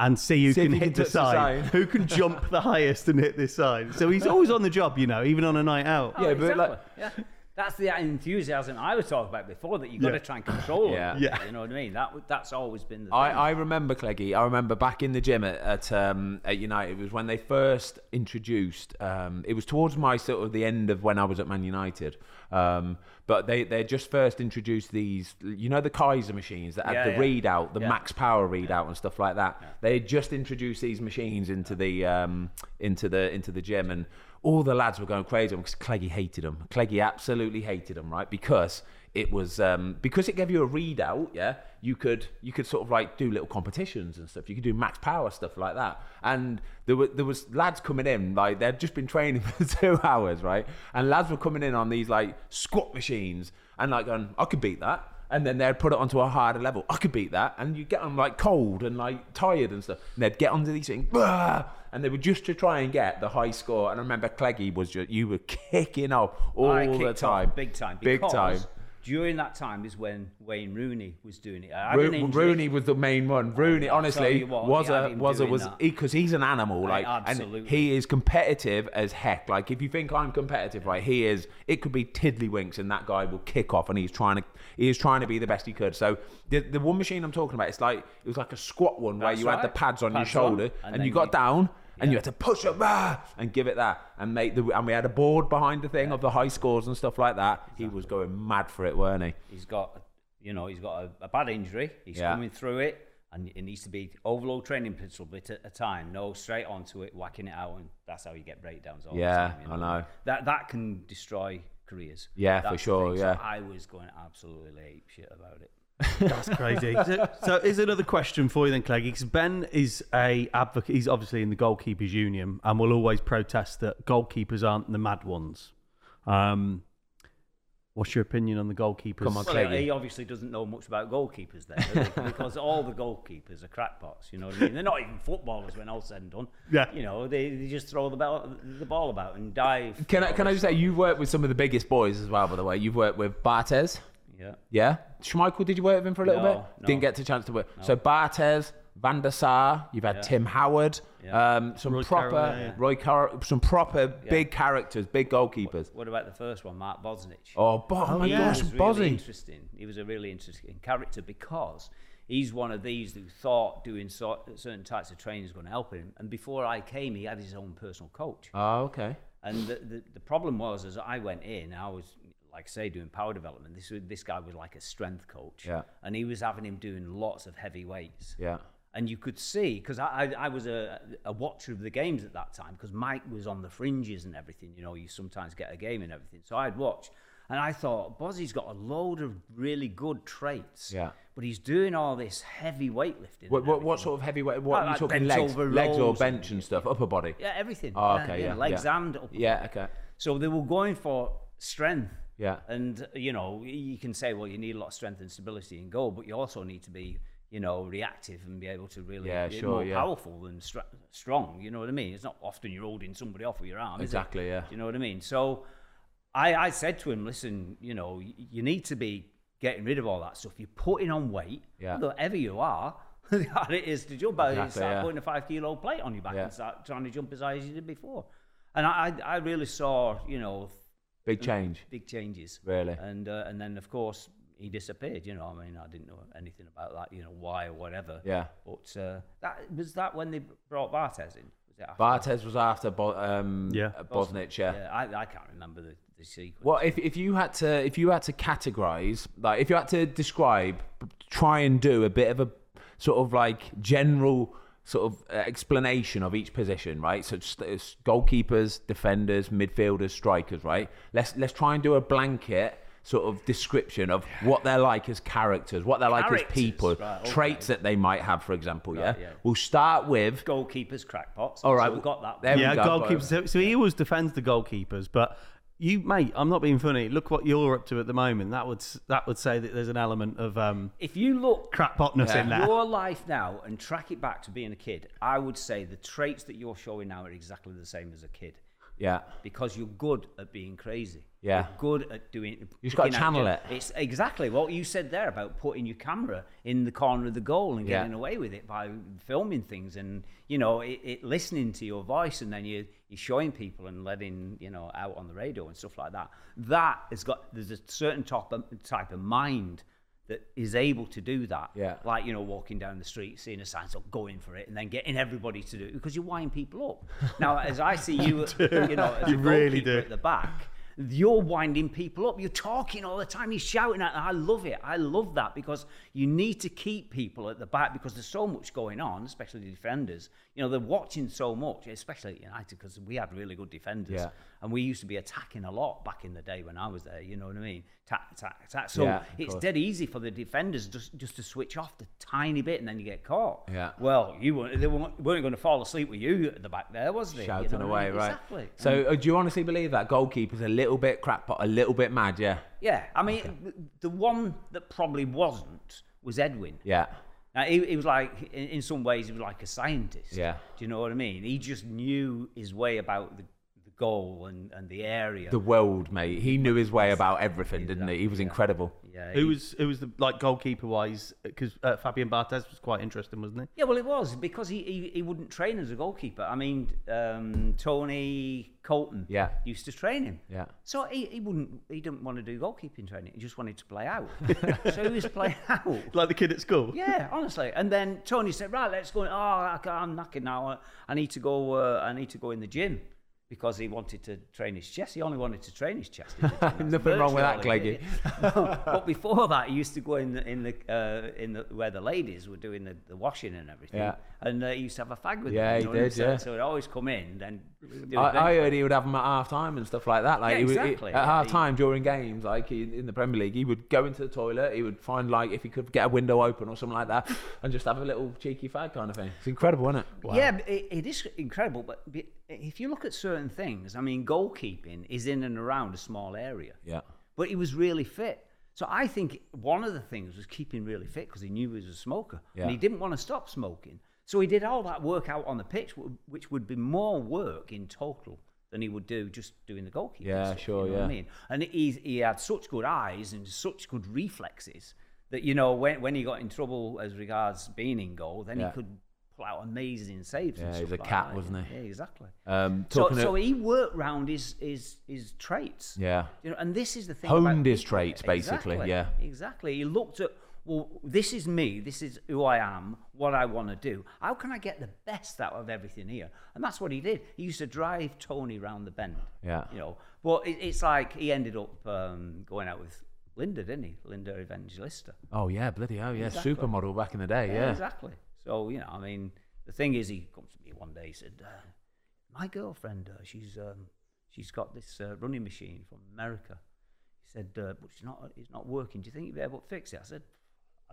Speaker 4: and see who
Speaker 1: See
Speaker 4: can
Speaker 1: you
Speaker 4: hit
Speaker 1: can
Speaker 4: the
Speaker 1: touch the
Speaker 4: sign,
Speaker 1: sign.
Speaker 4: who can (laughs) jump the highest and hit this sign. So he's always on the job, you know, even on a night out.
Speaker 1: Oh, yeah, but like
Speaker 2: yeah. That's the enthusiasm I was talking about before. That you've got to try and control.
Speaker 1: Yeah.
Speaker 2: it,
Speaker 4: Yeah.
Speaker 2: You know what I mean? That that's always been the. Thing.
Speaker 1: I, I remember Cleggy. I remember back in the gym at at, um, at United. It was when they first introduced. Um, it was towards my sort of the end of when I was at Man United. Um, but they they just first introduced these. You know the Keiser machines that had
Speaker 2: Yeah,
Speaker 1: the
Speaker 2: yeah.
Speaker 1: readout, the
Speaker 2: Yeah.
Speaker 1: max power readout, and stuff like that. They had just introduced these machines into the um, into the into the gym, and all the lads were going crazy because Cleggy hated them. Cleggy absolutely hated them, right? Because it was um, because it gave you a readout. Yeah, you could you could sort of like do little competitions and stuff. You could do max power stuff like that. And there were there was lads coming in like they'd just been training (laughs) for two hours, right? And lads were coming in on these like squat machines and like going, I could beat that. And then they'd put it onto a harder level. I could beat that. And you get them like cold and like tired and stuff. And they'd get onto these things, "Bah!" and they were just to try and get the high score. And I remember Cleggy was just, you were kicking off all
Speaker 2: I
Speaker 1: the
Speaker 2: kicked off
Speaker 1: time.
Speaker 2: big time.
Speaker 1: Big time.
Speaker 2: During that time is when Wayne Rooney was doing it.
Speaker 1: Ro- Rooney was the main one. Rooney, honestly,
Speaker 2: what,
Speaker 1: was a was a was because he's an animal, like, and
Speaker 2: absolutely.
Speaker 1: he is competitive as heck. Like, if you think I'm competitive, right, he is. It could be tiddlywinks, and that guy will kick off, and he's trying to he is trying to be the best he could. So the the one machine I'm talking about, it's like it was like a squat one where
Speaker 2: That's
Speaker 1: you had the pads on your
Speaker 2: Pads on,
Speaker 1: shoulder,
Speaker 2: and
Speaker 1: and, you got
Speaker 2: you-
Speaker 1: down. And you had to push up ah, and give it that, and make the and we had a board behind the thing of the high scores and stuff like that. He was going mad for it, weren't he?
Speaker 2: He's got, you know, he's got a, a bad injury. He's coming through it, and it needs to be overload training pencil bit at a time. No, straight onto it, whacking it out, and that's how you get breakdowns. All
Speaker 1: Yeah,
Speaker 2: the time, you
Speaker 1: I know.
Speaker 2: That that can destroy careers.
Speaker 1: Yeah, for
Speaker 2: That's the
Speaker 1: sure, yeah.
Speaker 2: So I was going absolutely ape shit about it.
Speaker 4: That's crazy. so, so here's another question for you then, Clegg. because Ben is a advocate. He's obviously in the goalkeepers union, and will always protest that goalkeepers aren't the mad ones. Um, what's your opinion on the goalkeepers?
Speaker 1: Come on,
Speaker 2: Well,
Speaker 1: Cleggy.
Speaker 2: he obviously doesn't know much about goalkeepers then, (laughs) because all the goalkeepers are crackpots. You know what I mean? They're not even footballers when all said and done.
Speaker 4: Yeah.
Speaker 2: You know, they, they just throw the ball, the ball about and dive.
Speaker 1: Can I, can I just say you've worked with some of the biggest boys as well, by the way. You've worked with Barthez,
Speaker 2: Yeah.
Speaker 1: yeah. Schmeichel, did you work with him for a little
Speaker 2: No,
Speaker 1: bit?
Speaker 2: no.
Speaker 1: Didn't get the chance to work. So Barthez, Van der Sar, you've had Tim Howard,
Speaker 2: Yeah.
Speaker 1: um, some
Speaker 4: Roy
Speaker 1: proper
Speaker 4: Carroll, yeah, yeah.
Speaker 1: Roy Carroll, some proper big characters, big goalkeepers.
Speaker 2: What about the first one, Mark Bosnich?
Speaker 1: Oh, Bo- oh my
Speaker 4: yeah.
Speaker 1: gosh,
Speaker 2: He was really
Speaker 1: Bozzy.
Speaker 2: interesting. He was a really interesting character because he's one of these who thought doing so, certain types of training is going to help him. And before I came, he had his own personal coach.
Speaker 1: Oh, okay.
Speaker 2: And the, the, the problem was, as I went in, I was, like I say, doing power development. This was, this guy was like a strength coach.
Speaker 1: Yeah.
Speaker 2: And he was having him doing lots of heavy weights.
Speaker 1: Yeah.
Speaker 2: And you could see, because I, I, I was a, a watcher of the games at that time, because Mike was on the fringes and everything. You know, you sometimes get a game and everything. So I'd watch. And I thought, Bozzy's got a load of really good traits.
Speaker 1: Yeah.
Speaker 2: But he's doing all this heavy weightlifting.
Speaker 1: What, what, what sort of heavy weight?
Speaker 2: What
Speaker 1: are you
Speaker 2: like
Speaker 1: talking? Legs,
Speaker 2: over
Speaker 1: legs or bench
Speaker 2: and-
Speaker 1: and stuff, upper body.
Speaker 2: Yeah, everything.
Speaker 1: Oh, okay,
Speaker 2: yeah,
Speaker 1: yeah,
Speaker 2: Legs
Speaker 1: yeah.
Speaker 2: and upper
Speaker 1: Yeah, okay.
Speaker 2: So they were going for strength.
Speaker 1: Yeah.
Speaker 2: And, you know, you can say, well, you need a lot of strength and stability in goal, but you also need to be, you know, reactive and be able to really
Speaker 1: Yeah,
Speaker 2: be
Speaker 1: sure,
Speaker 2: more
Speaker 1: yeah.
Speaker 2: powerful and str- strong. You know what I mean? It's not often you're holding somebody off with your arm. is it?
Speaker 1: Exactly, yeah.
Speaker 2: Do you know what I mean? So I, I said to him, listen, you know, you need to be getting rid of all that stuff. You're putting on weight,
Speaker 1: Yeah.
Speaker 2: whatever you are. (laughs) the harder it is to jump. Exactly,
Speaker 1: Exactly,
Speaker 2: start
Speaker 1: yeah.
Speaker 2: putting a five kilo plate on your back
Speaker 1: Yeah.
Speaker 2: and start trying to jump as high as you did before. And I I really saw, you know,
Speaker 1: Big change.
Speaker 2: big changes.
Speaker 1: Really?
Speaker 2: And uh, and then of course he disappeared. You know, I mean, I didn't know anything about that. You know, why or whatever.
Speaker 1: Yeah.
Speaker 2: But uh, that was that when they brought Barthez in. Was it after
Speaker 1: Barthez was after Bo- um,
Speaker 4: Yeah.
Speaker 1: Bosnich, yeah.
Speaker 2: Yeah, I, I can't remember the, the sequence.
Speaker 1: Well, if, if you had to if you had to categorize, like if you had to describe, try and do a bit of a sort of like general sort of uh, explanation of each position, right? So it's, it's goalkeepers, defenders, midfielders, strikers, right? Let's let's try and do a blanket sort of description of what they're like as characters, what they're like as people,
Speaker 2: right, okay.
Speaker 1: traits that they might have, for example. yeah?
Speaker 2: Right, yeah.
Speaker 1: we'll start with.
Speaker 2: goalkeepers, crackpots.
Speaker 1: All right,
Speaker 2: so we've got that.
Speaker 1: there we
Speaker 4: yeah,
Speaker 1: go,
Speaker 4: goalkeepers. So, so he always defends the goalkeepers, but you, mate, I'm not being funny. Look what you're up to at the moment. That would that would say that there's an element of um,
Speaker 2: If you look
Speaker 4: crackpotness
Speaker 1: Yeah.
Speaker 4: in there.
Speaker 2: your life now and track it back to being a kid, I would say the traits that you're showing now are exactly the same as a kid.
Speaker 1: Yeah.
Speaker 2: because you're good at being crazy.
Speaker 1: Yeah.
Speaker 2: You're good at doing.
Speaker 1: You just gotta channel it.
Speaker 2: It's exactly what you said there about putting your camera in the corner of the goal and
Speaker 1: Yeah.
Speaker 2: getting away with it by filming things and you know it, it listening to your voice and then you you're showing people and letting you know out on the radio and stuff like that. That has got there's a certain of, type of mind that is able to do that.
Speaker 1: Yeah.
Speaker 2: Like, you know, walking down the street, seeing a sign, so going for it, and then getting everybody to do it because you wind people up. (laughs) now, as I see you, you know, as
Speaker 4: You
Speaker 2: a
Speaker 4: really do.
Speaker 2: at the back, you're winding people up. You're talking all the time. You're shouting at. I love it. I love that because you need to keep people at the back because there's so much going on, especially the defenders. You know, they're watching so much, especially at United because we had really good defenders,
Speaker 1: Yeah.
Speaker 2: And we used to be attacking a lot back in the day when I was there. You know what I mean? Attack, attack, attack. So
Speaker 1: Yeah,
Speaker 2: it's
Speaker 1: course.
Speaker 2: dead easy for the defenders just just to switch off the tiny bit and then you get caught.
Speaker 1: Yeah.
Speaker 2: Well, you weren't, they weren't, weren't going to fall asleep with you at the back there, was they? You
Speaker 1: Shouting
Speaker 2: know
Speaker 1: away,
Speaker 2: I mean?
Speaker 1: right?
Speaker 2: Exactly.
Speaker 1: So, uh, do you honestly believe that goalkeeper's a little bit crackpot, a little bit mad? Yeah.
Speaker 2: Yeah, I mean, th- the one that probably wasn't was Edwin.
Speaker 1: Yeah.
Speaker 2: Now, he, he was like, in, in some ways, he was like a scientist.
Speaker 1: Yeah.
Speaker 2: Do you know what I mean? He just knew his way about the goal and, and the area.
Speaker 1: The world, mate. He knew his way about everything, didn't he? He was incredible.
Speaker 2: yeah,
Speaker 4: Who was who was the like goalkeeper wise? Because uh, Fabian Barthez was quite interesting, wasn't he?
Speaker 2: Yeah, well, it was because he, he, he wouldn't train as a goalkeeper. I mean, um, Tony Coton
Speaker 1: Yeah.
Speaker 2: used to train him.
Speaker 1: Yeah.
Speaker 2: So he, he wouldn't he didn't want to do goalkeeping training. He just wanted to play out. (laughs) so he was playing out. (laughs)
Speaker 4: Like the kid at school.
Speaker 2: Yeah, honestly. And then Tony said, "Right, let's go." Oh, I, am knackered now. I need to go. Uh, I need to go in the gym because he wanted to train his chest. He only wanted to train his chest. in the gym. That's
Speaker 1: Nothing wrong with that,
Speaker 2: all (laughs) but before that, he used to go in the in the uh, in the where the ladies were doing the, the washing and everything.
Speaker 1: Yeah.
Speaker 2: And uh, he used to have a fag with
Speaker 1: Yeah,
Speaker 2: them.
Speaker 1: he
Speaker 2: what I'm
Speaker 1: did, yeah.
Speaker 2: So he'd always come in, then. Do
Speaker 1: I, I heard he would have them at half time and stuff like that. Like
Speaker 2: Yeah,
Speaker 1: he would,
Speaker 2: exactly,
Speaker 1: he, at
Speaker 2: yeah,
Speaker 1: half time during games, like he, in the Premier League, he would go into the toilet. He would find like if he could get a window open or something like that, (laughs) and just have a little cheeky fag kind of thing. It's incredible, isn't it?
Speaker 2: Yeah, it, it is incredible. But but if you look at certain things, I mean, goalkeeping is in and around a small area.
Speaker 1: Yeah.
Speaker 2: But he was really fit. So I think one of the things was keeping really fit because he knew he was a smoker
Speaker 1: Yeah.
Speaker 2: and he didn't want to stop smoking. So he did all that work out on the pitch, which would be more work in total than he would do just doing the goalkeeping.
Speaker 1: Yeah,
Speaker 2: stuff,
Speaker 1: sure,
Speaker 2: You know
Speaker 1: yeah.
Speaker 2: I mean? And he, he had such good eyes and such good reflexes that, you know, when, when he got in trouble as regards being in goal, then
Speaker 1: Yeah.
Speaker 2: he could pull out amazing saves. and
Speaker 1: Yeah, he's
Speaker 2: stuff
Speaker 1: a
Speaker 2: like
Speaker 1: cat,
Speaker 2: that,
Speaker 1: wasn't he?
Speaker 2: Yeah, exactly.
Speaker 1: Um,
Speaker 2: So,
Speaker 1: talking
Speaker 2: so he worked round his, his, his traits.
Speaker 1: Yeah.
Speaker 2: You know, and this is the thing.
Speaker 1: Honed
Speaker 2: about-
Speaker 1: his traits, basically,
Speaker 2: Exactly,
Speaker 1: yeah.
Speaker 2: Exactly. He looked at, well, this is me. This is who I am. What I want to do. How can I get the best out of everything here? And that's what he did. He used to drive Tony round the bend.
Speaker 1: Yeah.
Speaker 2: You know, well, it, it's like he ended up um, going out with Linda, didn't he? Linda Evangelista.
Speaker 1: Oh yeah, bloody hell, yeah,
Speaker 2: Exactly.
Speaker 1: supermodel back in the day, yeah.
Speaker 2: exactly. So you know, I mean, the thing is, he comes to me one day. He said, uh, "My girlfriend, uh, she's um, she's got this uh, running machine from America." He said, uh, "But it's not it's not working. Do you think you'd be able to fix it?" I said.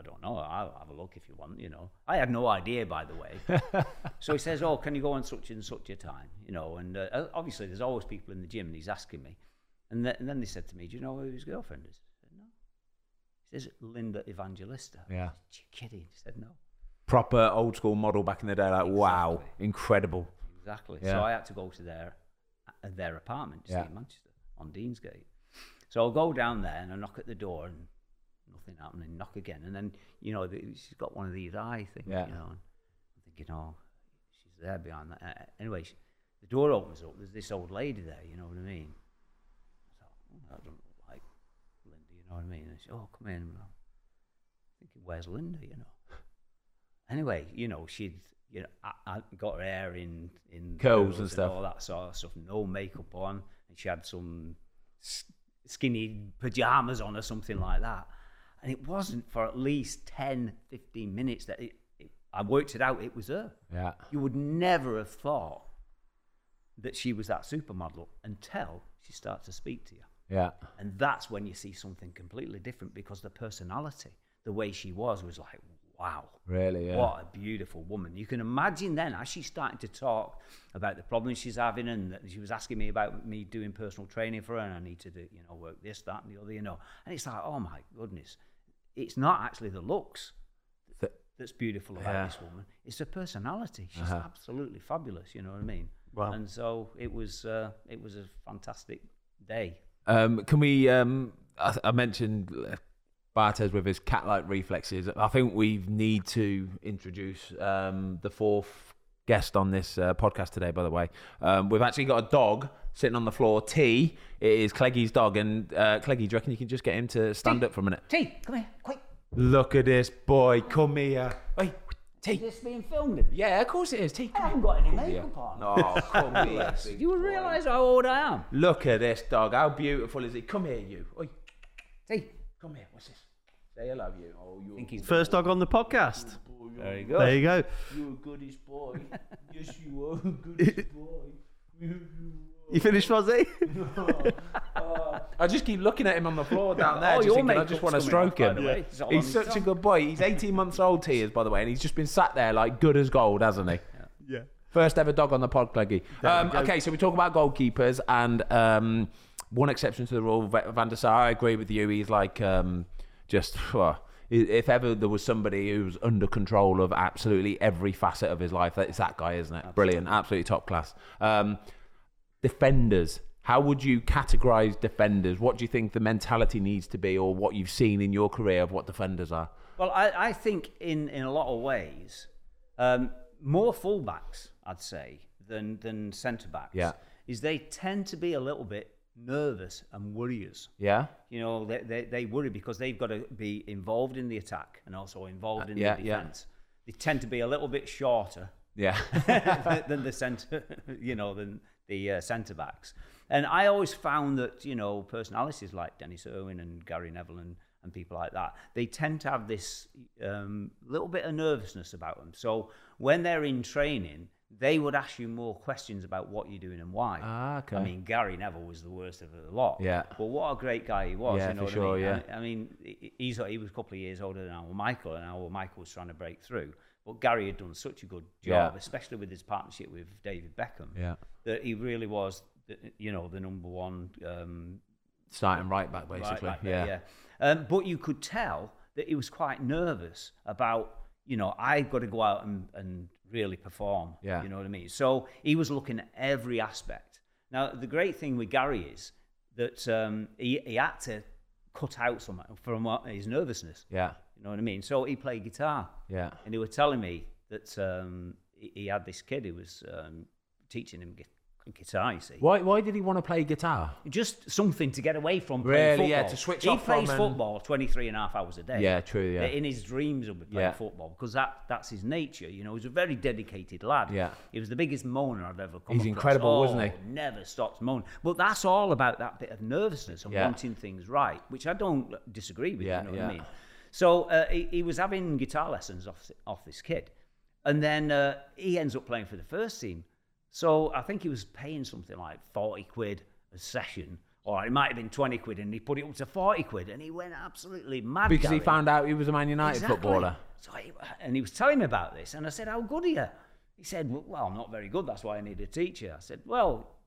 Speaker 2: I don't know. I'll have a look if you want. You know, I had no idea, by the way. (laughs) so he says, "Oh, can you go on such and such a time?" You know, and uh, obviously there's always people in the gym, and he's asking me. And, th- and then they said to me, "Do you know who his girlfriend is?" I said, "No." He says, "Linda Evangelista."
Speaker 1: Yeah.
Speaker 2: Are You kidding? He said, "No."
Speaker 1: Proper old school model back in the day, like wow, incredible.
Speaker 2: Exactly.
Speaker 1: Yeah.
Speaker 2: So I had to go to their uh, their apartment,
Speaker 1: Yeah.
Speaker 2: in Manchester, on Deansgate. So I'll go down there and I knock at the door and nothing happened. And knock again, and then you know the, she's got one of these eye things.
Speaker 1: Yeah.
Speaker 2: You know, and I'm thinking, oh, she's there behind that. Uh, anyway, she, the door opens up. There's this old lady there. You know what I mean? So oh, that doesn't look like Linda. You know what I mean? And she, oh, come in. I'm thinking, where's Linda? You know. Anyway, you know, she'd you know, I, I got her hair in in
Speaker 1: Curls and stuff.
Speaker 2: all that sort of stuff. No makeup on, and she had some skinny pajamas on or something like that. And it wasn't for at least 10, 15 minutes that it, it, I worked it out. It was her.
Speaker 1: Yeah.
Speaker 2: You would never have thought that she was that supermodel until she starts to speak to you.
Speaker 1: Yeah.
Speaker 2: And that's when you see something completely different because the personality, the way she was, was like, wow.
Speaker 1: Really, yeah.
Speaker 2: What a beautiful woman. You can imagine then, as she's starting to talk about the problems she's having, and that she was asking me about me doing personal training for her, and I need to do, you know, work this, that, and the other, you know. And it's like, oh my goodness. It's not actually the looks
Speaker 1: Th-
Speaker 2: that's beautiful about
Speaker 1: Yeah.
Speaker 2: this woman, it's her personality. She's
Speaker 1: Uh-huh.
Speaker 2: absolutely fabulous, you know what I mean?
Speaker 4: Wow.
Speaker 2: And so it was uh, it was a fantastic day.
Speaker 1: Um, can we? Um, I, I mentioned uh, Barthez with his cat-like reflexes. I think we need to introduce um, the fourth guest on this uh, podcast today. By the way, um, we've actually got a dog sitting on the floor. T. It is Cleggy's dog, and uh, Cleggy, do you reckon you can just get him to stand up for a minute?
Speaker 2: T, come here, quick.
Speaker 1: Look at this boy. Come here. Hey, T.
Speaker 2: Is this being filmed?
Speaker 1: Yeah, of course it is. T.
Speaker 2: I haven't got any makeup on.
Speaker 1: Oh, come (laughs) here.
Speaker 2: Do you realise how old I am?
Speaker 1: Look at this dog. How beautiful is he? Come here, you. Oi,
Speaker 2: T,
Speaker 1: come here. What's this? Say I love you. Oh, you.
Speaker 4: First dog on the podcast.
Speaker 2: There you go.
Speaker 4: There you go.
Speaker 1: You're a goodish boy. (laughs) yes, you are a goodish (laughs) boy.
Speaker 4: You finished, Fozzie? (laughs)
Speaker 1: I just keep looking at him on the floor down there,
Speaker 2: Oh,
Speaker 1: just thinking I just want to stroke
Speaker 2: by
Speaker 1: him.
Speaker 2: the way. It's all
Speaker 1: He's such a good boy. He's 18 months old, he is, by the way, and he's just been sat there like good as gold, hasn't he?
Speaker 4: yeah.
Speaker 1: First ever dog on the pod, Cleggy. Um, okay, so we talk about goalkeepers, and um, one exception to the rule, Va- Van der Sar. I agree with you. He's like um, just. well, i- if ever there was somebody who's under control of absolutely every facet of his life, it's that guy, isn't it? Brilliant, absolutely top class. Um, defenders. How would you categorize defenders? What do you think the mentality needs to be, or what you've seen in your career of what defenders are?
Speaker 2: Well, I, I think in, in a lot of ways, um, more fullbacks, I'd say, than, than centre backs,
Speaker 1: Yeah.
Speaker 2: is they tend to be a little bit nervous and worriers.
Speaker 1: Yeah,
Speaker 2: You know, they, they, they worry because they've got to be involved in the attack and also involved in
Speaker 1: yeah,
Speaker 2: the
Speaker 1: yeah.
Speaker 2: defence. They tend to be a little bit shorter
Speaker 1: yeah, (laughs)
Speaker 2: than the centre, (laughs) you know, than the uh, centre backs. And I always found that you know personalities like Denis Irwin and Gary Neville and, and people like that, they tend to have this um, little bit of nervousness about them. So when they're in training, they would ask you more questions about what you're doing and why.
Speaker 1: Ah, okay.
Speaker 2: I mean, Gary Neville was the worst of the lot.
Speaker 1: Yeah.
Speaker 2: But what a great guy he was.
Speaker 1: Yeah,
Speaker 2: you know
Speaker 1: for
Speaker 2: what I mean?
Speaker 1: sure,
Speaker 2: And, I mean, he- he's he was a couple of years older than our Michael, and our Michael was trying to break through. But Gary had done such a good job,
Speaker 1: Yeah.
Speaker 2: especially with his partnership with David Beckham,
Speaker 1: Yeah.
Speaker 2: that he really was, the, you know, the number one um,
Speaker 1: starting right back
Speaker 2: right
Speaker 1: basically.
Speaker 2: back
Speaker 1: yeah.
Speaker 2: yeah. Um, but you could tell that he was quite nervous about, you know, I've got to go out and, and really perform.
Speaker 1: Yeah.
Speaker 2: You know what I mean? So he was looking at every aspect. Now, the great thing with Gary is that um, he, he had to cut out some from his nervousness.
Speaker 1: Yeah.
Speaker 2: You know what I mean? So he played guitar.
Speaker 1: Yeah.
Speaker 2: And they were telling me that um, he, he had this kid who was um, teaching him guitar, you see.
Speaker 1: Why, why did he want to play guitar?
Speaker 2: Just something to get away from playing
Speaker 1: Really, yeah, to switch
Speaker 2: he
Speaker 1: off
Speaker 2: plays
Speaker 1: and-
Speaker 2: football 23 and a half hours a day.
Speaker 1: Yeah, true, yeah.
Speaker 2: In his dreams he'll be playing
Speaker 1: Yeah.
Speaker 2: football because that, that's his nature. You know, he's a very dedicated lad.
Speaker 1: Yeah.
Speaker 2: He was the biggest moaner I've ever come
Speaker 1: He's
Speaker 2: across.
Speaker 1: incredible,
Speaker 2: oh,
Speaker 1: wasn't he?
Speaker 2: Never stops moaning. But that's all about that bit of nervousness and
Speaker 1: Yeah.
Speaker 2: wanting things right, which I don't disagree with.
Speaker 1: Yeah,
Speaker 2: you know
Speaker 1: yeah.
Speaker 2: what I mean? So uh, he, he was having guitar lessons off, off this kid. And then uh, he ends up playing for the first team. So I think he was paying something like 40 quid a session, or it might have been 20 quid, and he put it up to 40 quid, and he went absolutely mad.
Speaker 1: Because he
Speaker 2: Gary.
Speaker 1: found out he was a Man United
Speaker 2: Exactly.
Speaker 1: footballer.
Speaker 2: So he, and he was telling me about this, and I said, "How good are you?" He said, "Well, well, I'm not very good. That's why I need a teacher." I said, "Well,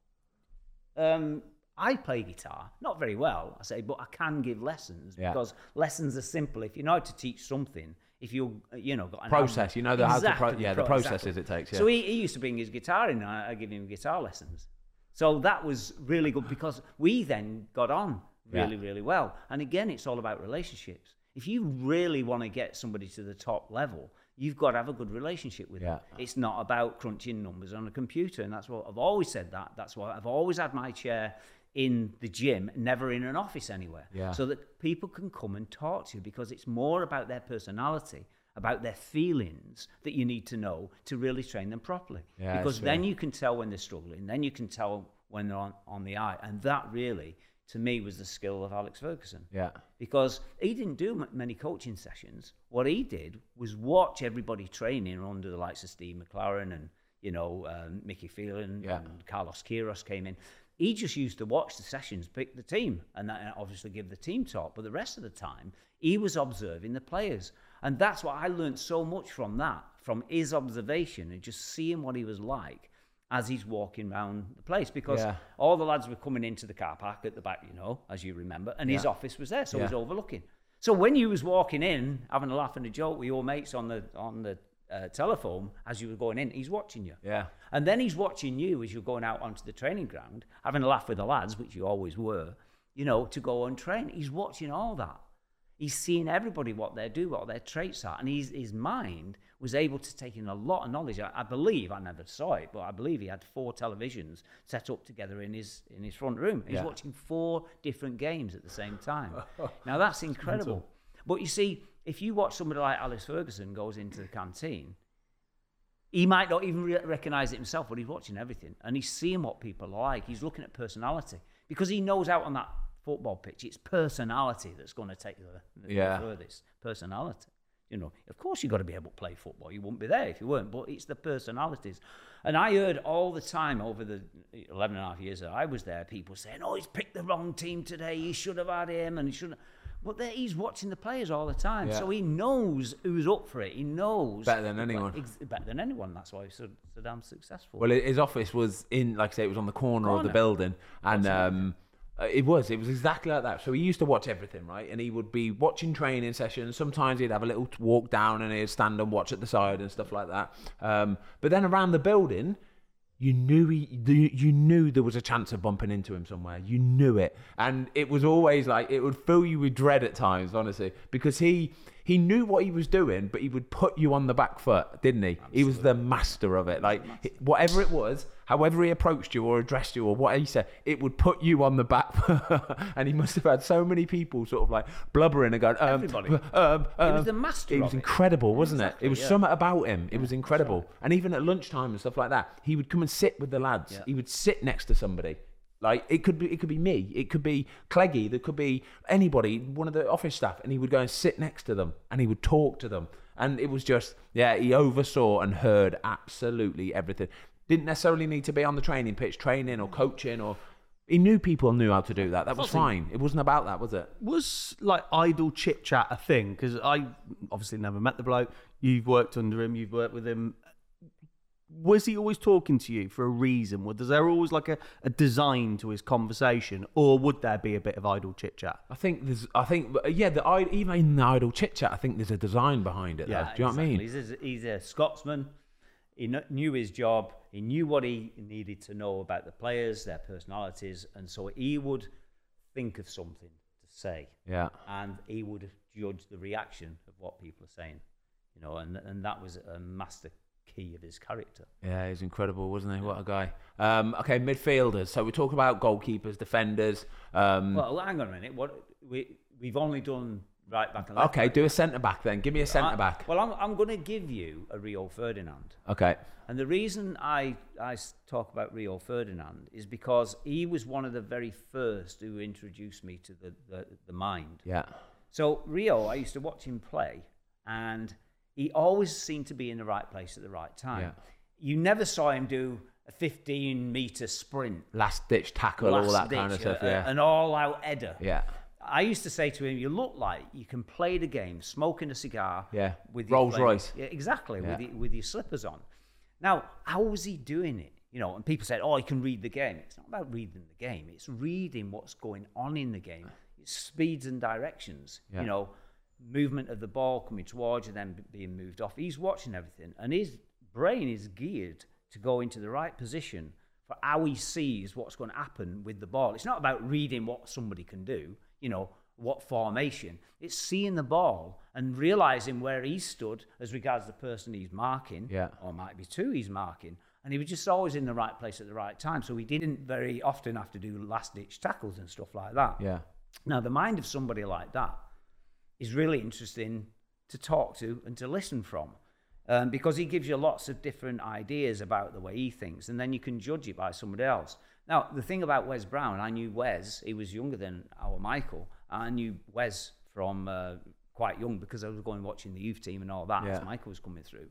Speaker 2: um, I play guitar, not very well." I say, "But I can give lessons
Speaker 1: Yeah.
Speaker 2: because lessons are simple. If you know how to teach something, if you you know got
Speaker 1: Process,
Speaker 2: habit-
Speaker 1: you know the- how to pro-
Speaker 2: Exactly,
Speaker 1: yeah, the
Speaker 2: pro-
Speaker 1: processes it takes, yeah.
Speaker 2: So he, he used to bring his guitar in, and I, I give him guitar lessons. So that was really good because we then got on
Speaker 1: Yeah.
Speaker 2: really, really well. And again, it's all about relationships. If you really want to get somebody to the top level, you've got to have a good relationship with them. It's not about crunching numbers on a computer. And that's what I've always said that. That's why I've always had my chair in the gym, never in an office anywhere.
Speaker 1: Yeah.
Speaker 2: So that people can come and talk to you because it's more about their personality, about their feelings that you need to know to really train them properly.
Speaker 1: Yeah,
Speaker 2: because then you can tell when they're struggling, then you can tell when they're on, on the eye. And that really, to me, was the skill of Alex Ferguson
Speaker 1: Yeah.
Speaker 2: because he didn't do m- many coaching sessions. What he did was watch everybody training under the likes of Steve McClaren and you know um, Mickey Phelan
Speaker 1: Yeah.
Speaker 2: and Carlos Queiroz came in. He just used to watch the sessions, pick the team, and, that, obviously give the team talk. But the rest of the time, he was observing the players, and that's what I learned so much from that, from his observation and just seeing what he was like as he's walking around the place because
Speaker 1: Yeah.
Speaker 2: all the lads were coming into the car park at the back, you know, as you remember, and his office was there, so he was overlooking. So when you was walking in, having a laugh and a joke with your mates on the on the uh, telephone as you were going in. He's watching you.
Speaker 1: Yeah.
Speaker 2: And then he's watching you as you're going out onto the training ground, having a laugh with the lads, which you always were, you know, to go and train. He's watching all that. He's seeing everybody what they do, what their traits are, and his his mind was able to take in a lot of knowledge. I, I believe I never saw it, but I believe he had four televisions set up together in his in his front room. He's
Speaker 1: Yeah.
Speaker 2: watching four different games at the same time. (laughs) now that's incredible. But you see, if you watch somebody like Alex Ferguson goes into the canteen, he might not even re- recognize it himself, but he's watching everything and he's seeing what people are like. He's looking at personality because he knows out on that football pitch, it's personality that's going to take you the, the
Speaker 1: Yeah.
Speaker 2: furthest. Personality. You know, of course you've got to be able to play football. You wouldn't be there if you weren't, but it's the personalities. And I heard all the time over the 11 and a half years that I was there, people saying, oh, he's picked the wrong team today. He should have had him and he shouldn't. But there, he's watching the players all the time.
Speaker 1: Yeah.
Speaker 2: So he knows who's up for it. He knows.
Speaker 1: Better than anyone.
Speaker 2: Ex- better than anyone. That's why he's so, so damn successful.
Speaker 1: Well, his office was in, like I say, it was on the corner, of the building, and um, uh, it was, it was exactly like that. So he used to watch everything, right? And he would be watching training sessions. Sometimes he'd have a little walk down, and he'd stand and watch at the side and stuff like that. Um, but then around the building, you knew he, you knew there was a chance of bumping into him somewhere. You knew it, and it was always like it would fill you with dread at times, honestly, because he he knew what he was doing, but he would put you on the back foot, didn't he? He was the master of it. Like whatever it was, however he approached you or addressed you or what he said, it would put you on the back foot. (laughs) and he must have had so many people sort of like blubbering and going, um,
Speaker 2: Everybody.
Speaker 1: Um,
Speaker 2: He was
Speaker 1: um.
Speaker 2: the master
Speaker 1: It was
Speaker 2: it.
Speaker 1: incredible, wasn't
Speaker 2: Exactly,
Speaker 1: it? It was
Speaker 2: yeah.
Speaker 1: something about him. It was incredible. And even at lunchtime and stuff like that, he would come and sit with the lads.
Speaker 2: Yeah.
Speaker 1: He would sit next to somebody. Like it could be, it could be me. It could be Cleggy. There could be anybody, one of the office staff, and he would go and sit next to them, and he would talk to them. And it was just, yeah, he oversaw and heard absolutely everything. Didn't necessarily need to be on the training pitch, training or coaching, or he knew people knew how to do that. That was fine. It wasn't about that, was it?
Speaker 4: Was like idle chit chat a thing? Because I obviously never met the bloke. You've worked under him. You've worked with him. Was he always talking to you for a reason? Was there always like a, a design to his conversation, or would there be a bit of idle chit chat?
Speaker 1: I think there's, I think, yeah, the even in the idle chit chat, I think there's a design behind it.
Speaker 4: Yeah,
Speaker 1: though. do you know what I mean?
Speaker 2: He's a, he's a Scotsman. He knew his job. He knew what he needed to know about the players, their personalities, and so he would think of something to say,
Speaker 1: Yeah.
Speaker 2: and he would judge the reaction of what people are saying. You know, and and that was a master key of his character.
Speaker 1: Yeah, he's incredible, wasn't he? What a guy. Um, okay, midfielders. So we talk about goalkeepers, defenders. Um,
Speaker 2: Well, hang on a minute. What we we've only done right back and left.
Speaker 1: okay, do a centre back then. Give me a centre back.
Speaker 2: Well, I'm I'm going to give you a Rio Ferdinand.
Speaker 1: Okay.
Speaker 2: And the reason I I talk about Rio Ferdinand is because he was one of the very first who introduced me to the, the, the mind.
Speaker 1: Yeah.
Speaker 2: So, Rio, I used to watch him play, and he always seemed to be in the right place at the right time.
Speaker 1: Yeah.
Speaker 2: You never saw him do a 15 metre sprint,
Speaker 1: Last ditch tackle, all
Speaker 2: last
Speaker 1: that kind of stuff.
Speaker 2: a-
Speaker 1: Yeah.
Speaker 2: an all out header.
Speaker 1: Yeah.
Speaker 2: I used to say to him, "You look like you can play the game, smoking a cigar,
Speaker 1: Yeah.
Speaker 2: with your
Speaker 1: Rolls Royce.
Speaker 2: yeah, exactly, with
Speaker 1: Yeah.
Speaker 2: your, with your slippers on." Now, how was he doing it? You know, and people said, "Oh, he can read the game." It's not about reading the game; it's reading what's going on in the game. It's speeds and directions.
Speaker 1: Yeah.
Speaker 2: You know, movement of the ball coming towards you, then being moved off. He's watching everything, and his brain is geared to go into the right position for how he sees what's going to happen with the ball. It's not about reading what somebody can do, you know, what formation. It's seeing the ball and realizing where he stood as regards the person he's marking,
Speaker 1: Yeah.
Speaker 2: or might be two he's marking. And he was just always in the right place at the right time. So he didn't very often have to do last ditch tackles and stuff like that.
Speaker 1: Yeah.
Speaker 2: Now, the mind of somebody like that is really interesting to talk to and to listen from um, because he gives you lots of different ideas about the way he thinks, and then you can judge it by somebody else. Now, the thing about Wes Brown, I knew Wes, he was younger than our Michael. I knew Wes from uh, quite young because I was going watching the youth team and all that
Speaker 1: Yeah.
Speaker 2: as Michael was coming through.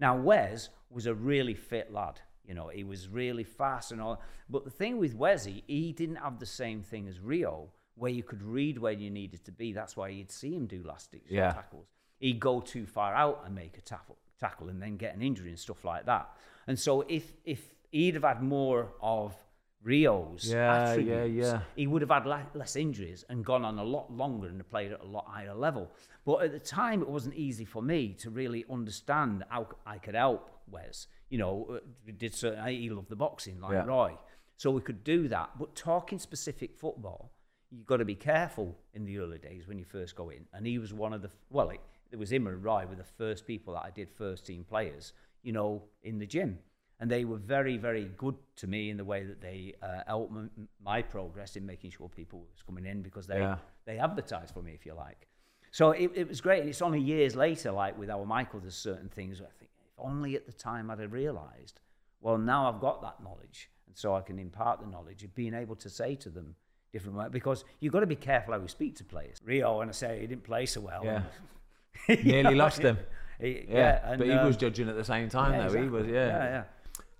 Speaker 2: Now, Wes was a really fit lad. You know, he was really fast and all. But the thing with Wesy, he didn't have the same thing as Rio, where you could read where you needed to be. That's why you'd see him do last ditch
Speaker 1: Yeah.
Speaker 2: tackles. He'd go too far out and make a tackle, tackle and then get an injury and stuff like that. And so if if he'd have had more of Rio's
Speaker 1: Yeah, yeah,
Speaker 2: attributes,
Speaker 1: yeah.
Speaker 2: he would have had le- less injuries and gone on a lot longer and played at a lot higher level. But at the time, it wasn't easy for me to really understand how I could help Wes. You know, uh, did certain, he loved the boxing like
Speaker 1: Yeah.
Speaker 2: Roy, so we could do that. But talking specific football, you've got to be careful in the early days when you first go in. And he was one of the well, it, it was him and Roy were the first people that I did first team players. You know, in the gym and they were very, very good to me in the way that they uh, helped m- my progress in making sure people was coming in because they
Speaker 1: Yeah.
Speaker 2: they advertised for me, if you like. So it, it was great, and it's only years later, like with our Michael, there's certain things I think if only at the time I'd have realised. Well, now I've got that knowledge, and so I can impart the knowledge of being able to say to them different way because you've got to be careful how you speak to players. Rio, when I say he didn't play so well,
Speaker 1: Yeah. (laughs) Nearly lost him. (laughs)
Speaker 2: he-
Speaker 1: Yeah,
Speaker 2: and,
Speaker 1: but he was
Speaker 2: um,
Speaker 1: judging at the same time,
Speaker 2: yeah,
Speaker 1: though. He was, yeah.
Speaker 2: yeah, yeah.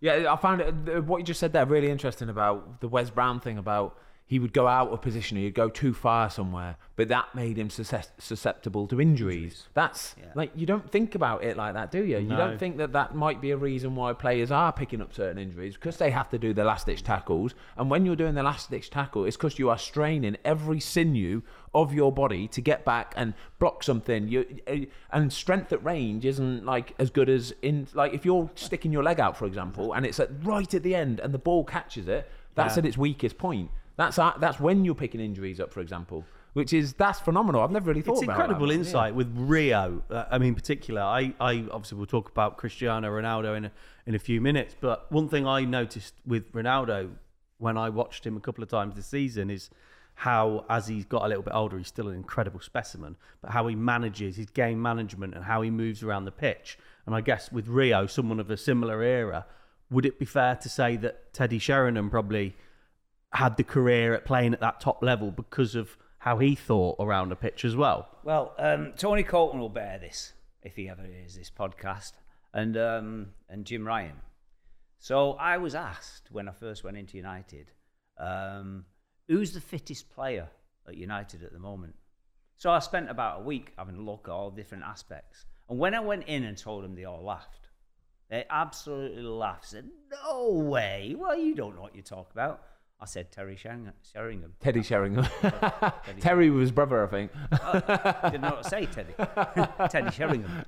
Speaker 1: Yeah, I found it, what you just said there really interesting about the Wes Brown thing about he would go out of position, or he'd go too far somewhere, but that made him susceptible to injuries. That's
Speaker 2: Yeah.
Speaker 1: like you don't think about it like that, do you? You don't think that that might be a reason why players are picking up certain injuries because they have to do the last ditch tackles. And when you're doing the last ditch tackle, it's because you are straining every sinew of your body to get back and block something. You uh, and strength at range isn't like as good as in like if you're sticking your leg out, for example, and it's at right at the end and the ball catches it. That's
Speaker 4: Yeah.
Speaker 1: at its weakest point. That's that's when you're picking injuries up, for example, which is that's phenomenal. I've never really thought about it.
Speaker 4: It's
Speaker 1: about
Speaker 4: incredible
Speaker 1: that.
Speaker 4: insight with Rio. Uh, I mean, in particular, I, I obviously will talk about Cristiano Ronaldo in a, in a few minutes. But one thing I noticed with Ronaldo when I watched him a couple of times this season is how, as he's got a little bit older, he's still an incredible specimen. But how he manages his game management and how he moves around the pitch. And I guess with Rio, someone of a similar era, would it be fair to say that Teddy Sheringham probably had the career at playing at that top level because of how he thought around the pitch as well.
Speaker 2: Well, um, Tony Coton will bear this if he ever hears this podcast, and um, and Jim Ryan. So I was asked when I first went into United, um, who's the fittest player at United at the moment? So I spent about a week having a look at all different aspects, and when I went in and told them, they all laughed. They absolutely laughed. Said, "No way! Well, you don't know what you talk about." I said, "Terry Sheringham." Sheringham.
Speaker 1: Teddy (laughs) Sheringham. Terry was his brother, I think.
Speaker 2: Oh, Didn't know what to say, (laughs) Teddy. Teddy Sheringham.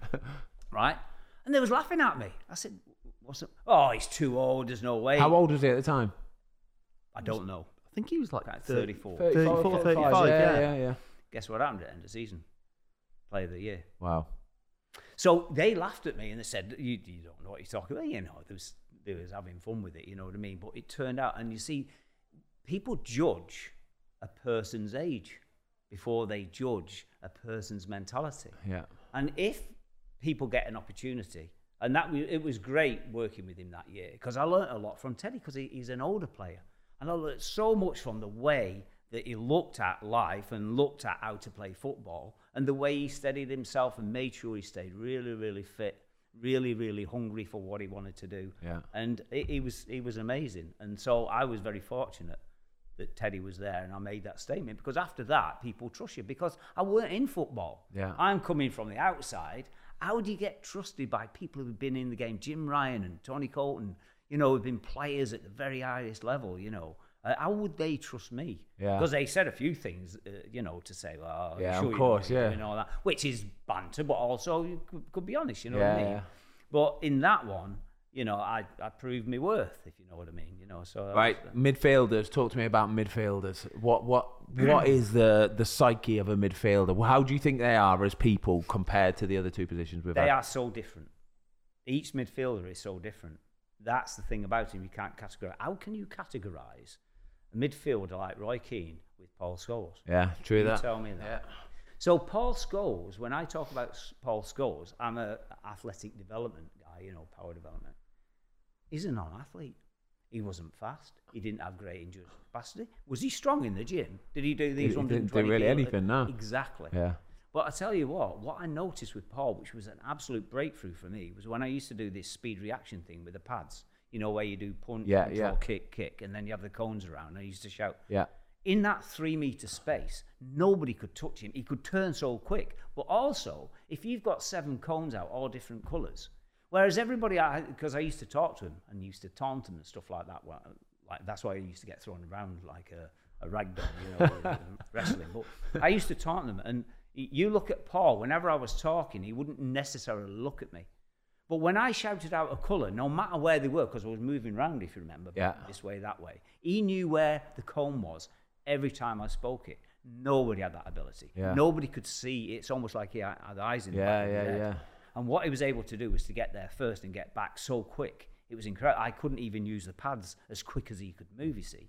Speaker 2: Right? And they was laughing at me. I said, What's up? Oh, he's too old. There's no way.
Speaker 1: How old was he at the time?
Speaker 2: I don't know.
Speaker 4: I think he was like
Speaker 2: About
Speaker 4: 30.
Speaker 2: 34.
Speaker 4: 34, 35,
Speaker 1: yeah,
Speaker 4: yeah.
Speaker 1: yeah, yeah.
Speaker 2: Guess what happened at the end of the season? Player of the year.
Speaker 1: Wow.
Speaker 2: So they laughed at me and they said, "You, you don't know what you're talking about." You know, they was they was having fun with it. You know what I mean? But it turned out, and you see, people judge a person's age before they judge a person's mentality.
Speaker 1: Yeah.
Speaker 2: And if people get an opportunity, and that it was great working with him that year because I learnt a lot from Teddy because he, he's an older player, and I learnt so much from the way that he looked at life and looked at how to play football, and the way he steadied himself and made sure he stayed really, really fit, really, really hungry for what he wanted to do.
Speaker 1: Yeah.
Speaker 2: And he, he was he was amazing, and so I was very fortunate that Teddy was there and I made that statement because after that people trust you because I weren't in football.
Speaker 1: Yeah.
Speaker 2: I'm coming from the outside. How do you get trusted by people who've been in the game? Jim Ryan and Tony Coton, you know, have been players at the very highest level, you know. Uh, how would they trust me?
Speaker 1: Yeah.
Speaker 2: Because they said a few things, uh, you know, to say, well,
Speaker 1: Yeah,
Speaker 2: sure
Speaker 1: of course,
Speaker 2: what you're
Speaker 1: yeah.
Speaker 2: and all that, which is banter, but also you could, could be honest, you know what I mean?
Speaker 1: yeah.
Speaker 2: But in that one, you know, I, I proved my worth, if you know what I mean, you know. So
Speaker 1: Right,
Speaker 2: was-
Speaker 1: midfielders. Talk to me about midfielders. What what what is the the psyche of a midfielder? How do you think they are as people compared to the other two positions we've
Speaker 2: They
Speaker 1: had?
Speaker 2: are so different. Each midfielder is so different. That's the thing about him. You can't categorize. How can you categorize a midfielder like Roy Keane with Paul Scholes?
Speaker 1: Yeah, true
Speaker 2: You
Speaker 1: that.
Speaker 2: tell me that. So Paul Scholes, when I talk about Paul Scholes, I'm a athletic development guy, you know, power development. He's a non-athlete. He wasn't fast. He didn't have great endurance capacity. Was he strong in the gym? Did he do these
Speaker 1: He didn't do really anything, no.
Speaker 2: Exactly.
Speaker 1: Yeah.
Speaker 2: But I tell you what, what I noticed with Paul, which was an absolute breakthrough for me, was when I used to do this speed reaction thing with the pads. You know, where you do punt,
Speaker 1: Yeah,
Speaker 2: control,
Speaker 1: yeah.
Speaker 2: kick, kick, and then you have the cones around. I used to shout.
Speaker 1: Yeah.
Speaker 2: In that three meter space, nobody could touch him. He could turn so quick. But also, if you've got seven cones out, all different colours, whereas everybody, because I, used to talk to him and used to taunt him and stuff like that, well, like that's why I used to get thrown around like a, a rag doll, you know, (laughs) uh, wrestling. But I used to taunt them, and you look at Paul. Whenever I was talking, he wouldn't necessarily look at me. But when I shouted out a colour, no matter where they were, because I was moving around, if you remember,
Speaker 1: Yeah.
Speaker 2: this way, that way, he knew where the cone was every time I spoke it. Nobody had that ability.
Speaker 1: Yeah.
Speaker 2: Nobody could see. It's almost like he had eyes in the
Speaker 1: Yeah,
Speaker 2: back of
Speaker 1: yeah, yeah.
Speaker 2: And what he was able to do was to get there first and get back so quick. It was incredible. I couldn't even use the pads as quick as he could move, you see.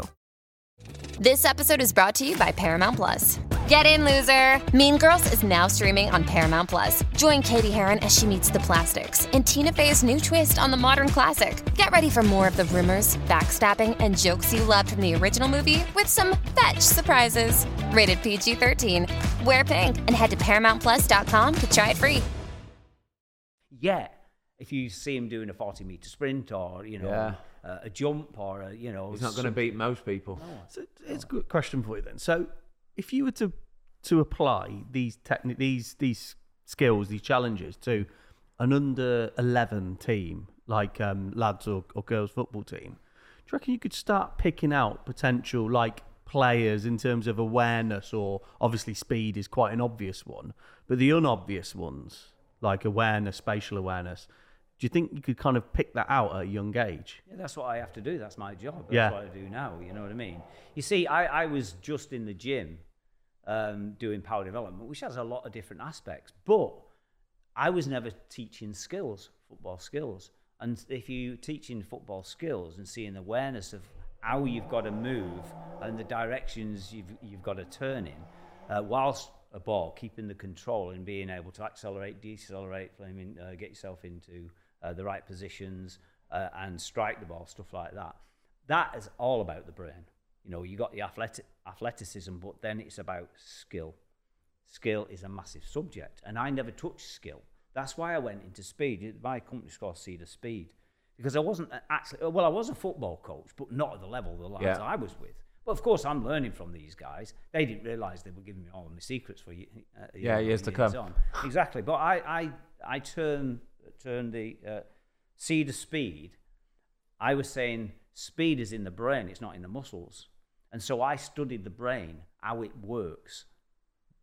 Speaker 5: This episode is brought to you by Paramount Plus. Get in, loser! Mean Girls is now streaming on Paramount Plus. Join Katie Heron as she meets the plastics in Tina Fey's new twist on the modern classic. Get ready for more of the rumors, backstabbing, and jokes you loved from the original movie with some fetch surprises. Rated PG 13. Wear pink and head to ParamountPlus.com to try it free.
Speaker 2: Yeah, if you see him doing a 40 meter sprint or, you know,
Speaker 1: Yeah.
Speaker 2: Uh, a jump or, a, you know,
Speaker 1: He's not going to beat most people.
Speaker 4: So it's a good question for you then. So if you were to to apply these techni- these these skills, these challenges to an under eleven team, like um, lads or, or girls football team, do you reckon you could start picking out potential like players in terms of awareness or obviously speed is quite an obvious one, but the unobvious ones like awareness, spatial awareness. Do you think you could kind of pick that out at a young age?
Speaker 2: Yeah, that's what I have to do. That's my job. That's
Speaker 4: Yeah.
Speaker 2: what I do now. You know what I mean? You see, I, I was just in the gym um, doing power development, which has a lot of different aspects, but I was never teaching skills, football skills. And if you teaching football skills and seeing awareness of how you've got to move and the directions you've, you've got to turn in, uh, whilst a ball, keeping the control and being able to accelerate, decelerate, flaming, uh, get yourself into uh, the right positions uh, and strike the ball, stuff like that. That is all about the brain. You know, you got the athletic, athleticism, but then it's about skill. Skill is a massive subject, and I never touched skill. That's why I went into speed. My company's called Cedar Speed because I wasn't actually well. I was a football coach, but not at the level the lads
Speaker 1: Yeah.
Speaker 2: I was with. But of course, I'm learning from these guys. They didn't realise they were giving me all my secrets for uh,
Speaker 1: Yeah, years to come.
Speaker 2: on. Exactly. But I, I, I turned turned the uh, Cedar Speed. I was saying speed is in the brain; it's not in the muscles. And so I studied the brain, how it works,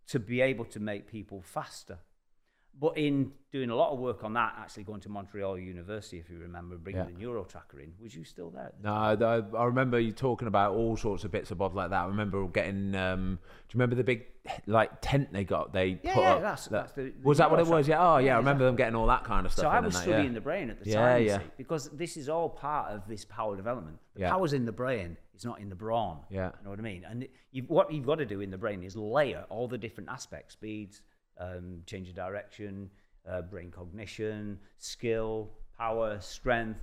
Speaker 2: to be able to make people faster. But in doing a lot of work on that, actually going to Montreal University, if you remember, bringing
Speaker 1: Yeah.
Speaker 2: the Neuro Tracker in, was you still there?
Speaker 1: No, I, I remember you talking about all sorts of bits and bobs like that. I remember getting. Um, do you remember the big like tent they got? They
Speaker 2: Yeah,
Speaker 1: put
Speaker 2: yeah,
Speaker 1: up.
Speaker 2: that's-
Speaker 1: that-
Speaker 2: that's the- the
Speaker 1: was that what it was? Yeah. Oh, yeah.
Speaker 2: Yeah,
Speaker 1: I remember
Speaker 2: exactly.
Speaker 1: them getting all that kind of stuff.
Speaker 2: So I was
Speaker 1: that,
Speaker 2: studying
Speaker 1: yeah.
Speaker 2: the brain at the
Speaker 1: Yeah,
Speaker 2: time, you
Speaker 1: yeah.
Speaker 2: see, because this is all part of this power development. The
Speaker 1: Yeah.
Speaker 2: power's in the brain; it's not in the brawn.
Speaker 1: Yeah.
Speaker 2: you know what I mean. And you've, what you've got to do in the brain is layer all the different aspects: speeds, um, change of direction, uh, brain cognition, skill, power, strength,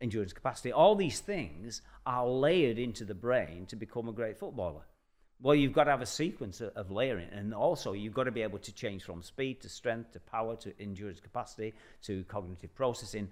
Speaker 2: endurance capacity. All these things are layered into the brain to become a great footballer. Well, you've got to have a sequence of, layering, and also you've got to be able to change from speed to strength to power to endurance capacity to cognitive processing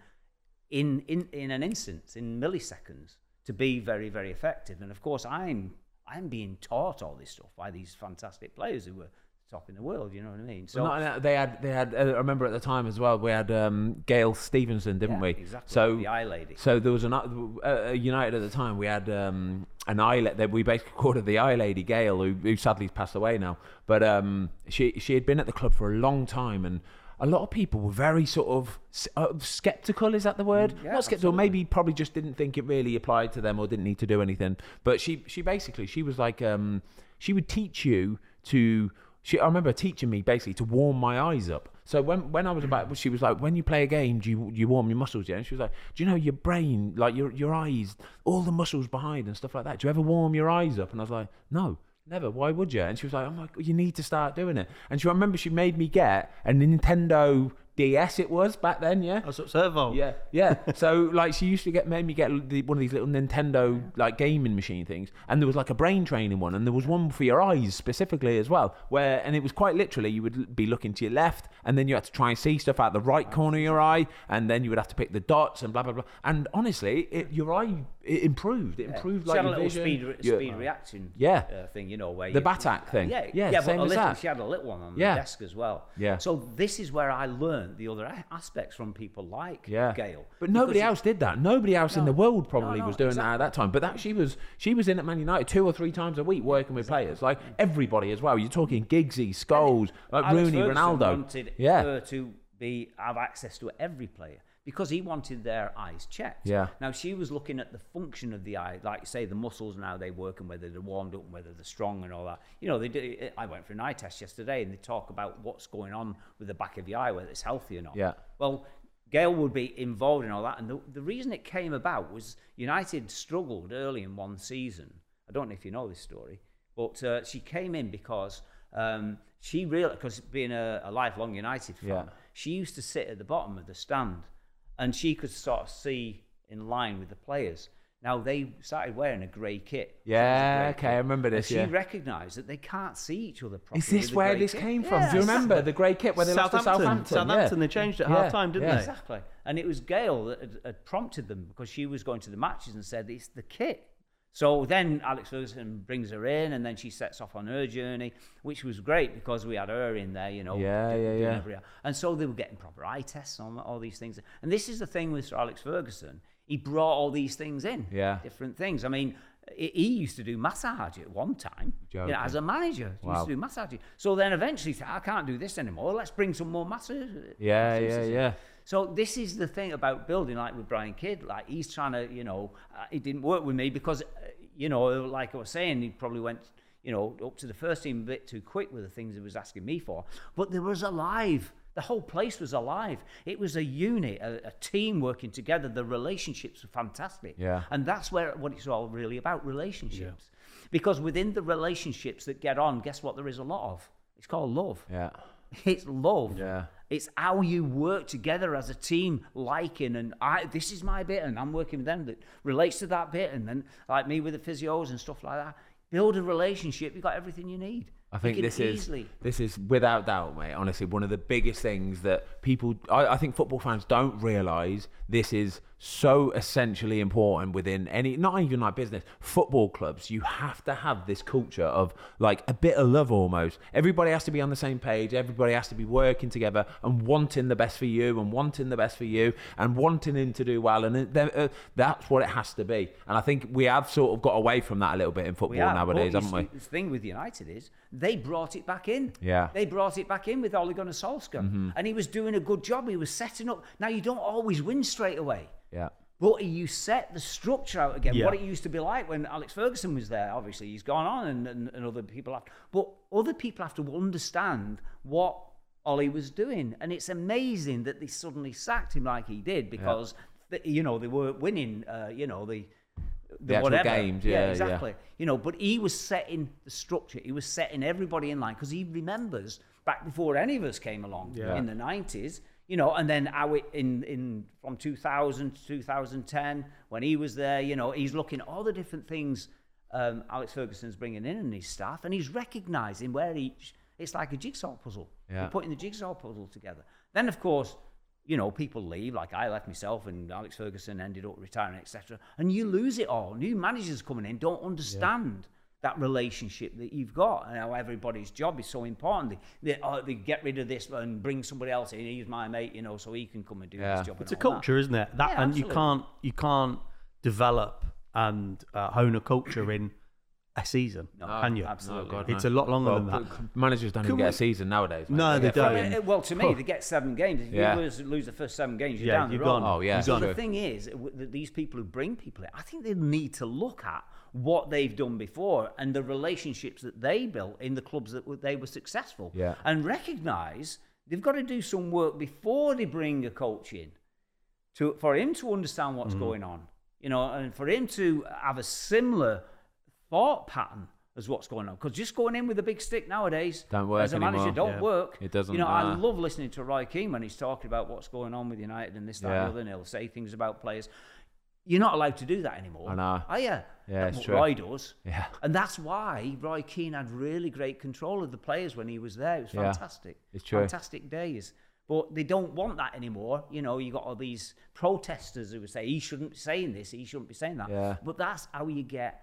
Speaker 2: in, in, in an instant, in milliseconds, to be very, very effective. And of course, I'm I'm being taught all this stuff by these fantastic players who were top in the world. You know what I mean?
Speaker 1: Well, not they had they had. Uh, I remember at the time as well. We had um, Gail Stephenson, didn't
Speaker 2: Yeah,
Speaker 1: we?
Speaker 2: exactly,
Speaker 1: So
Speaker 2: the eye lady.
Speaker 1: So there was an uh, uh, United at the time. We had um, an eye that we basically (laughs) called her the eye lady, Gail, who, who sadly passed away now. But um, she she had been at the club for a long time, and a lot of people were very sort of uh, skeptical. Is that the word?
Speaker 2: Mm, yeah,
Speaker 1: Not skeptical.
Speaker 2: absolutely.
Speaker 1: Maybe probably just didn't think it really applied to them or didn't need to do anything. But she she basically she was like um, she would teach you to. She, I remember teaching me basically to warm my eyes up. So when when I was about, mm. she was like, when you play a game, do you you warm your muscles? Yeah. And she was like, do you know your brain, like your your eyes, all the muscles behind and stuff like that. Do you ever warm your eyes up? And I was like, no. Never. Why would you? And she was like, "Oh my god, you need to start doing it." And she I remember she made me get a Nintendo DS it was back then, yeah.
Speaker 4: That's what Servo.
Speaker 1: Yeah, yeah. (laughs) so like she used to get made me get the, one of these little Nintendo like gaming machine things, and there was like a brain training one, and there was one for your eyes specifically as well, where and it was quite literally you would be looking to your left, and then you had to try and see stuff out the right corner of your eye, and then you would have to pick the dots and blah blah blah. And honestly, it, your eye it improved. It improved
Speaker 2: she
Speaker 1: like
Speaker 2: had a little speed, re-
Speaker 1: your-
Speaker 2: speed reaction
Speaker 1: Yeah.
Speaker 2: uh, thing, you know, where
Speaker 1: The
Speaker 2: you,
Speaker 1: Batak thing.
Speaker 2: Yeah,
Speaker 1: Yeah,
Speaker 2: yeah,
Speaker 1: same
Speaker 2: but a
Speaker 1: as
Speaker 2: little,
Speaker 1: that.
Speaker 2: she had a little one on
Speaker 1: Yeah.
Speaker 2: the desk as well.
Speaker 1: Yeah.
Speaker 2: So this is where I learned the other aspects from people like
Speaker 1: Yeah,
Speaker 2: Gail.
Speaker 1: But nobody
Speaker 2: Because
Speaker 1: else did that. Nobody else in the world probably
Speaker 2: no,
Speaker 1: was doing that at that time. But that she was, she was in at Man United two or three times a week working with players, like everybody as well. You're talking Giggsy, Scholes, like
Speaker 2: Alex
Speaker 1: Rooney,
Speaker 2: Ferguson
Speaker 1: Ronaldo.
Speaker 2: wanted
Speaker 1: Yeah,
Speaker 2: her to be have access to every player because he wanted their eyes checked.
Speaker 1: Yeah.
Speaker 2: Now she was looking at the function of the eye, like say the muscles and how they work and whether they're warmed up and whether they're strong and all that. You know, they do. I went for an eye test yesterday and they talk about what's going on with the back of the eye, whether it's healthy or not.
Speaker 1: Yeah.
Speaker 2: Well. Gail would be involved in all that, and the, the reason it came about was United struggled early in one season. I don't know if you know this story, but uh, she came in because um, she realized, because being a, a lifelong United fan,
Speaker 1: Yeah.
Speaker 2: she used to sit at the bottom of the stand and she could sort of see in line with the players. Now they started wearing a grey kit. She was a
Speaker 1: Yeah,
Speaker 2: grey
Speaker 1: okay, I remember
Speaker 2: And
Speaker 1: this,
Speaker 2: she recognised that they can't see each other properly.
Speaker 1: is this where this
Speaker 2: kit.
Speaker 1: came from?
Speaker 2: Yeah,
Speaker 1: Do you remember the grey kit where they lost to
Speaker 4: Southampton.
Speaker 1: Southampton?
Speaker 4: Southampton,
Speaker 1: yeah.
Speaker 4: they changed it at
Speaker 1: Yeah,
Speaker 4: half-time, didn't
Speaker 1: yeah.
Speaker 4: they?
Speaker 2: Exactly. And it was Gail that had, had prompted them because she was going to the matches and said, it's the kit. So then Alex Ferguson brings her in and then she sets off on her journey, which was great because we had her in there, you know.
Speaker 1: Yeah, yeah, yeah.
Speaker 2: every- And so they were getting proper eye tests on all these things. And this is the thing with Sir Alex Ferguson. He brought all these things in.
Speaker 1: Yeah.
Speaker 2: Different things. I mean, he used to do massage at one time. You know, as a manager, he
Speaker 1: Wow.
Speaker 2: used to do massage. So then eventually, he said, I can't do this anymore. Let's bring some more massage.
Speaker 1: Yeah, yeah,
Speaker 2: masseuses in."
Speaker 1: yeah.
Speaker 2: So this is the thing about building, like with Brian Kidd, like he's trying to, you know, uh, it didn't work with me because, uh, you know, like I was saying, he probably went, you know, up to the first team a bit too quick with the things he was asking me for. But there was alive. The whole place was alive. It was a unit, a, a team working together. The relationships were fantastic.
Speaker 1: Yeah.
Speaker 2: And that's where what it's all really about, relationships. Because within the relationships that get on, guess what there is a lot of? It's called love.
Speaker 1: Yeah. (laughs)
Speaker 2: It's love.
Speaker 1: Yeah.
Speaker 2: It's how you work together as a team, liking and I. This is my bit, and I'm working with them that relates to that bit, and then like me with the physios and stuff like that. Build a relationship. you've got everything you need.
Speaker 1: I think this is this is without doubt, mate. Honestly, one of the biggest things that people, I, I think, football fans don't realise. This is so essentially important within any, not even like business, football clubs. You have to have this culture of like a bit of love almost. Everybody has to be on the same page. Everybody has to be working together and wanting the best for you and wanting the best for you and wanting him to do well. And uh, that's what it has to be. And I think we have sort of got away from that a little bit in football
Speaker 2: are,
Speaker 1: nowadays, haven't we?
Speaker 2: The thing with United is they brought it back in.
Speaker 1: Yeah.
Speaker 2: They brought it back in with Ole Gunnar Solskjaer. And he was doing a good job. He was setting up. Now, you don't always win straight away.
Speaker 1: Yeah.
Speaker 2: But you set the structure out again,
Speaker 4: Yeah.
Speaker 2: what it used to be like when Alex Ferguson was there. Obviously, he's gone on and, and, and other people have. But other people have to understand what Ollie was doing. And it's amazing that they suddenly sacked him like he did because, the, you know, they were winning, uh, you know, the.
Speaker 1: The actual
Speaker 2: whatever.
Speaker 1: games, yeah, yeah.
Speaker 2: exactly. You know, but he was setting the structure. He was setting everybody in line because he remembers back before any of us came along
Speaker 4: Yeah.
Speaker 2: in the nineties. You know, and then how it in in from 2000 to 2010 when he was there. You know, he's looking at all the different things um, Alex Ferguson's bringing in and his staff, and he's recognising where each. It's like a jigsaw puzzle.
Speaker 1: Yeah.
Speaker 2: You're putting the jigsaw puzzle together. Then, of course, you know, people leave, like I left myself, and Alex Ferguson ended up retiring, etc. And you lose it all. New managers coming in don't understand that relationship that you've got and how everybody's job is so important. They, they, oh, they get rid of this and bring somebody else in. He's my mate, you know, so he can come and do
Speaker 1: Yeah.
Speaker 2: his job.
Speaker 4: It's a culture, isn't it? That
Speaker 2: Yeah,
Speaker 4: and you can't you can't develop and uh, hone a culture in a season,
Speaker 2: No,
Speaker 4: can you?
Speaker 2: absolutely.
Speaker 1: God,
Speaker 4: It's
Speaker 1: no.
Speaker 4: a lot longer
Speaker 1: Well,
Speaker 4: than that.
Speaker 1: Managers don't even
Speaker 4: Can
Speaker 1: get a season nowadays. mate.
Speaker 4: No, they
Speaker 1: get
Speaker 4: don't.
Speaker 1: fucking-
Speaker 2: Well, to me,
Speaker 4: Huh.
Speaker 2: they get seven games. If
Speaker 1: Yeah.
Speaker 2: you lose, lose the first seven games, you're
Speaker 4: Yeah,
Speaker 2: down
Speaker 4: you're
Speaker 2: road.
Speaker 4: gone.
Speaker 1: Oh, yeah,
Speaker 2: So
Speaker 1: true.
Speaker 2: the thing is, that these people who bring people in, I think they need to look at what they've done before and the relationships that they built in the clubs that they were successful.
Speaker 1: Yeah.
Speaker 2: And recognise they've got to do some work before they bring a coach in to for him to understand what's mm. going on. You know, and for him to have a similar thought pattern as what's going on. Because just going in with a big stick nowadays
Speaker 1: Don't work
Speaker 2: as a manager
Speaker 1: anymore.
Speaker 2: don't
Speaker 4: Yeah.
Speaker 2: work.
Speaker 1: It doesn't,
Speaker 2: You know, I love listening to Roy Keane when he's talking about what's going on with United and this, that,
Speaker 1: Yeah.
Speaker 2: and the other. And he'll say things about players. You're not allowed to do that anymore.
Speaker 1: I know.
Speaker 2: Are you?
Speaker 1: Yeah,
Speaker 2: That's what
Speaker 1: true.
Speaker 2: Roy does.
Speaker 1: Yeah.
Speaker 2: And that's why Roy Keane had really great control of the players when he was there. It was
Speaker 1: Yeah,
Speaker 2: fantastic.
Speaker 1: it's true.
Speaker 2: Fantastic days. But they don't want that anymore. You know, you got all these protesters who would say he shouldn't be saying this, he shouldn't be saying that.
Speaker 1: Yeah.
Speaker 2: But that's how you get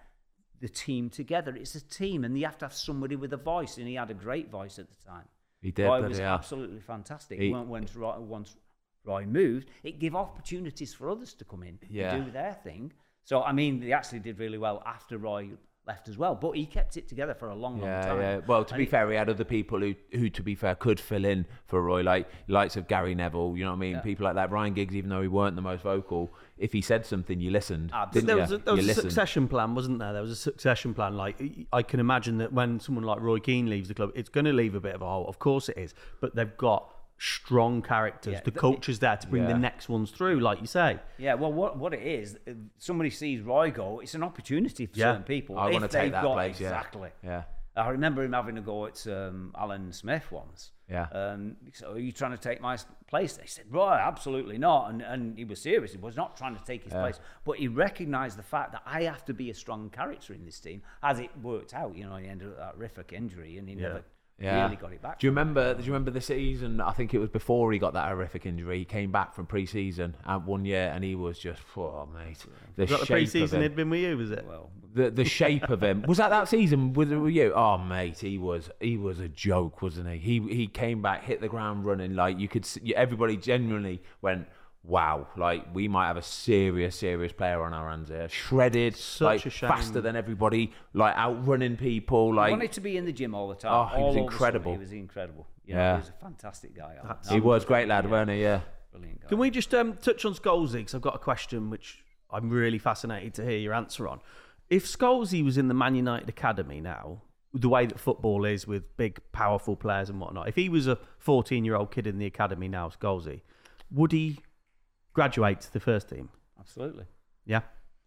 Speaker 2: the team together. It's a team, and you have to have somebody with a voice, and he had a great voice at the time.
Speaker 1: He did,
Speaker 2: Roy was
Speaker 1: hell.
Speaker 2: absolutely fantastic.
Speaker 1: He-
Speaker 2: When- once, Roy, once Roy moved, it gave opportunities for others to come in
Speaker 1: Yeah.
Speaker 2: and do their thing. So, I mean, they actually did really well after Roy left as well. But he kept it together for a long, long
Speaker 1: Yeah,
Speaker 2: time.
Speaker 1: yeah. Well, to
Speaker 2: And
Speaker 1: be
Speaker 2: he-
Speaker 1: fair, he had other people who, who, to be fair, could fill in for Roy, like likes of Gary Neville. You know what I mean?
Speaker 2: Yeah.
Speaker 1: People like that. Ryan Giggs, even though he weren't the most vocal, if he said something, you listened.
Speaker 2: Ah,
Speaker 1: Absolutely.
Speaker 4: there was a, there was a
Speaker 1: listened.
Speaker 4: succession plan, wasn't there? There was a succession plan. Like I can imagine that when someone like Roy Keane leaves the club, it's going to leave a bit of a hole. Of course it is, but they've got strong characters.
Speaker 2: Yeah,
Speaker 4: the
Speaker 2: th-
Speaker 4: culture's there to bring
Speaker 1: Yeah.
Speaker 4: the next ones through, like you say.
Speaker 2: Yeah, well, what what it is, somebody sees Roy go, it's an opportunity for
Speaker 4: Yeah.
Speaker 2: certain people.
Speaker 1: I wanna take that
Speaker 2: got-
Speaker 1: place, yeah.
Speaker 2: Exactly.
Speaker 1: Yeah.
Speaker 2: I remember him having a go at um, Alan Smith once.
Speaker 1: Yeah.
Speaker 2: Um, so are you trying to take my place? They said, Roy, absolutely not. And, and he was serious. He was not trying to take his place. But he recognised the fact that I have to be a strong character in this team, as it worked out. You know, he ended up with that horrific injury and he never
Speaker 1: Yeah.
Speaker 2: really got it back.
Speaker 1: Do you remember? Do you remember the season? I think it was before he got that horrific injury. He came back from pre-season and one year, and he was just, oh mate, the
Speaker 4: Was that the pre-season
Speaker 1: of
Speaker 4: he'd
Speaker 1: him.
Speaker 4: been with you? Was it?
Speaker 2: well,
Speaker 1: The the shape of him was that that season with, with you. Oh mate, he was he was a joke, wasn't he? He he came back, hit the ground running like you could. See, everybody genuinely went. Wow, like we might have a serious, serious player on our hands here. Shredded,
Speaker 4: Such
Speaker 1: like
Speaker 4: a shame.
Speaker 1: faster than everybody, like outrunning people.
Speaker 2: he
Speaker 1: Like
Speaker 2: wanted to be in the gym all the time.
Speaker 1: Oh, he was
Speaker 2: all over the
Speaker 1: incredible.
Speaker 2: He was incredible. You know,
Speaker 1: Yeah.
Speaker 2: he was a fantastic guy. Alan.
Speaker 1: he was great lad, weren't he? Yeah.
Speaker 2: Brilliant guy.
Speaker 4: Can we just um, touch on Scholesy? Because I've got a question which I'm really fascinated to hear your answer on. If Scholesy was in the Man United Academy now, the way that football is with big, powerful players and whatnot, if he was a 14 year old kid in the academy now, Scholesy, would he graduate to the first team?
Speaker 2: Absolutely.
Speaker 4: Yeah.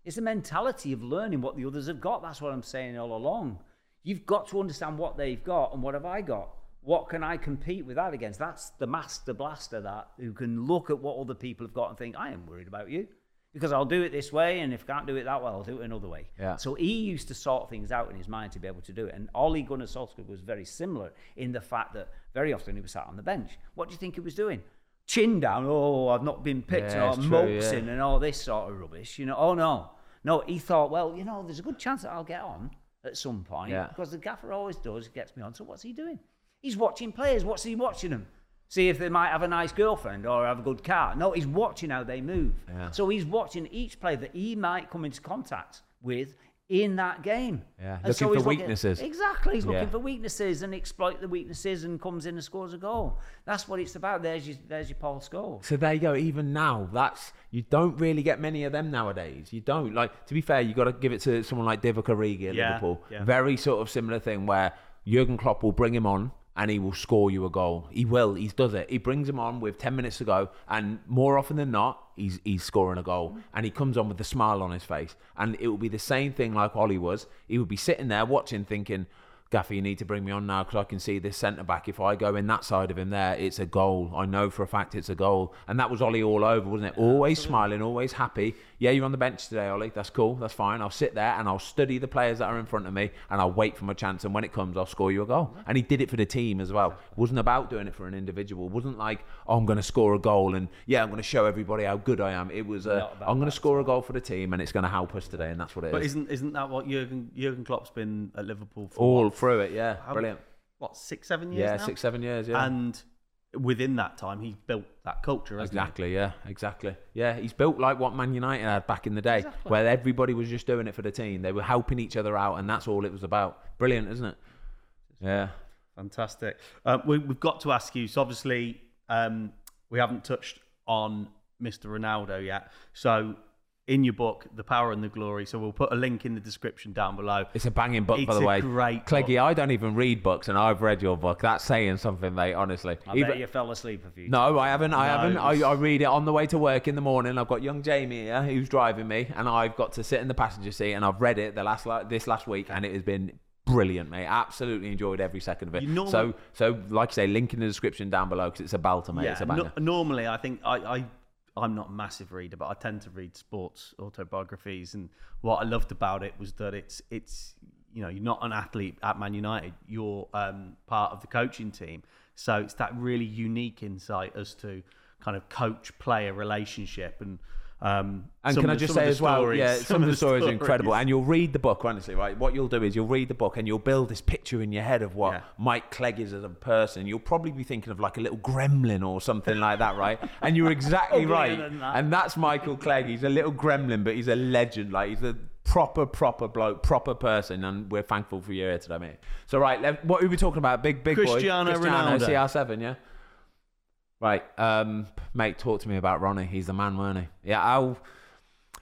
Speaker 2: It's the mentality of learning what the others have got. That's what I'm saying all along. You've got to understand what they've got and what have I got. What can I compete with that against? That's the master blaster that who can look at what other people have got and think, I am worried about you. Because I'll do it this way, and if I can't do it that way, I'll do it another way.
Speaker 1: Yeah.
Speaker 2: So he used to sort things out in his mind to be able to do it. And Ollie Gunnar Solskjaer was very similar in the fact that very often he was sat on the bench. What do you think he was doing? Chin down, oh, I've not been picked,
Speaker 1: Yeah,
Speaker 2: oh,
Speaker 1: true, yeah.
Speaker 2: and all this sort of rubbish. You know, oh no. No, he thought, well, you know, there's a good chance that I'll get on at some point
Speaker 1: Yeah.
Speaker 2: because the gaffer always does, gets me on. So what's he doing? He's watching players. What's he watching them? See if they might have a nice girlfriend or have a good car. No, he's watching how they move. So he's watching each player that he might come into contact with in that game.
Speaker 1: Yeah,
Speaker 2: And
Speaker 1: looking
Speaker 2: he's
Speaker 1: for weaknesses.
Speaker 2: Exactly. He's looking
Speaker 1: Yeah.
Speaker 2: for weaknesses and exploit the weaknesses and comes in and scores a goal. That's what it's about. There's your, there's your Paul Scholes.
Speaker 1: So there you go. Even now, that's you don't really get many of them nowadays. You don't like. To be fair, you got to give it to someone like Divock Origi at
Speaker 4: Yeah,
Speaker 1: Liverpool.
Speaker 4: yeah.
Speaker 1: Very sort of similar thing where Jurgen Klopp will bring him on and he will score you a goal. He will. He does it. He brings him on with ten minutes to go, and more often than not, he's he's scoring a goal, and he comes on with a smile on his face. And it will be the same thing like Ollie was. He would be sitting there watching, thinking. Gaffy, you need to bring me on now because I can see this centre back. If I go in that side of him there, it's a goal. I know for a fact it's a goal. And that was Ollie all over, wasn't it? always smiling, always happy. Yeah, you're on the bench today, Ollie. That's cool. That's fine. I'll sit there and I'll study the players that are in front of me and I'll wait for my chance. And when it comes, I'll score you a goal. And he did it for the team as well. It wasn't about doing it for an individual. It wasn't like, oh, I'm going to score a goal and yeah, I'm going to show everybody how good I am. It was, uh, I'm going to score a goal for the team and it's going to help us today. And that's what it is.
Speaker 4: But isn't isn't that what Jurgen Jurgen Klopp's been at Liverpool for?
Speaker 1: all through it. Yeah,
Speaker 4: how-
Speaker 1: brilliant.
Speaker 4: What six seven years?
Speaker 1: Yeah,
Speaker 4: now?
Speaker 1: six, seven years. Yeah.
Speaker 4: And within that time, he built that culture. Hasn't
Speaker 1: Exactly, yeah, exactly. Yeah, he's built like what Man United had back in the day, where everybody was just doing it for the team. They were helping each other out, and that's all it was about. Brilliant, isn't it? Yeah.
Speaker 4: He? Fantastic. Uh, we, we've got to ask you. So obviously, um, we haven't touched on Mr. Ronaldo yet. So. In your book, The Power and the Glory. So we'll put a link in the description down below.
Speaker 1: It's a banging book,
Speaker 4: It's
Speaker 1: by the
Speaker 4: a
Speaker 1: way.
Speaker 4: great
Speaker 1: Cleggy,
Speaker 4: book.
Speaker 1: I don't even read books, and I've read your book. That's saying something, mate, honestly.
Speaker 2: I
Speaker 1: Even-
Speaker 2: bet you fell asleep a few
Speaker 1: No, I haven't. I
Speaker 4: No,
Speaker 1: haven't. I, I read it on the way to work in the morning. I've got young Jamie here who's driving me, and I've got to sit in the passenger seat, and I've read it the last la- this last week, and it has been brilliant, mate. Absolutely enjoyed every second of it.
Speaker 4: You normal-
Speaker 1: so, so like I say, link in the description down below because it's a belter, mate. it's a banger.
Speaker 4: no- normally, I think I, I I'm not a massive reader, but I tend to read sports autobiographies. And what I loved about it was that it's it's you know you're not an athlete at Man United, you're um, part of the coaching team. So it's that really unique insight as to kind of coach player relationship and. Um,
Speaker 1: And
Speaker 4: some
Speaker 1: can I
Speaker 4: the-
Speaker 1: just say as well,
Speaker 4: stories-
Speaker 1: yeah, (laughs) some, of the stories are incredible. And you'll read the book, honestly, right? What you'll do is you'll read the book and you'll build this picture in your head of what
Speaker 4: Yeah.
Speaker 1: Mike Clegg is as a person. You'll probably be thinking of like a little gremlin or something like that, right? And you're exactly (laughs) right.
Speaker 2: that.
Speaker 1: And that's Michael Clegg. He's a little gremlin, but he's a legend. Like he's a proper, proper bloke, proper person, and we're thankful for you here today, mate. So right, what are we talking about? Big, big
Speaker 4: Cristiano
Speaker 1: boy, Cristiano,
Speaker 4: Ronaldo.
Speaker 1: CR7, yeah. Right, um, mate, talk to me about Ronnie. He's the man, weren't he? Yeah, I'll.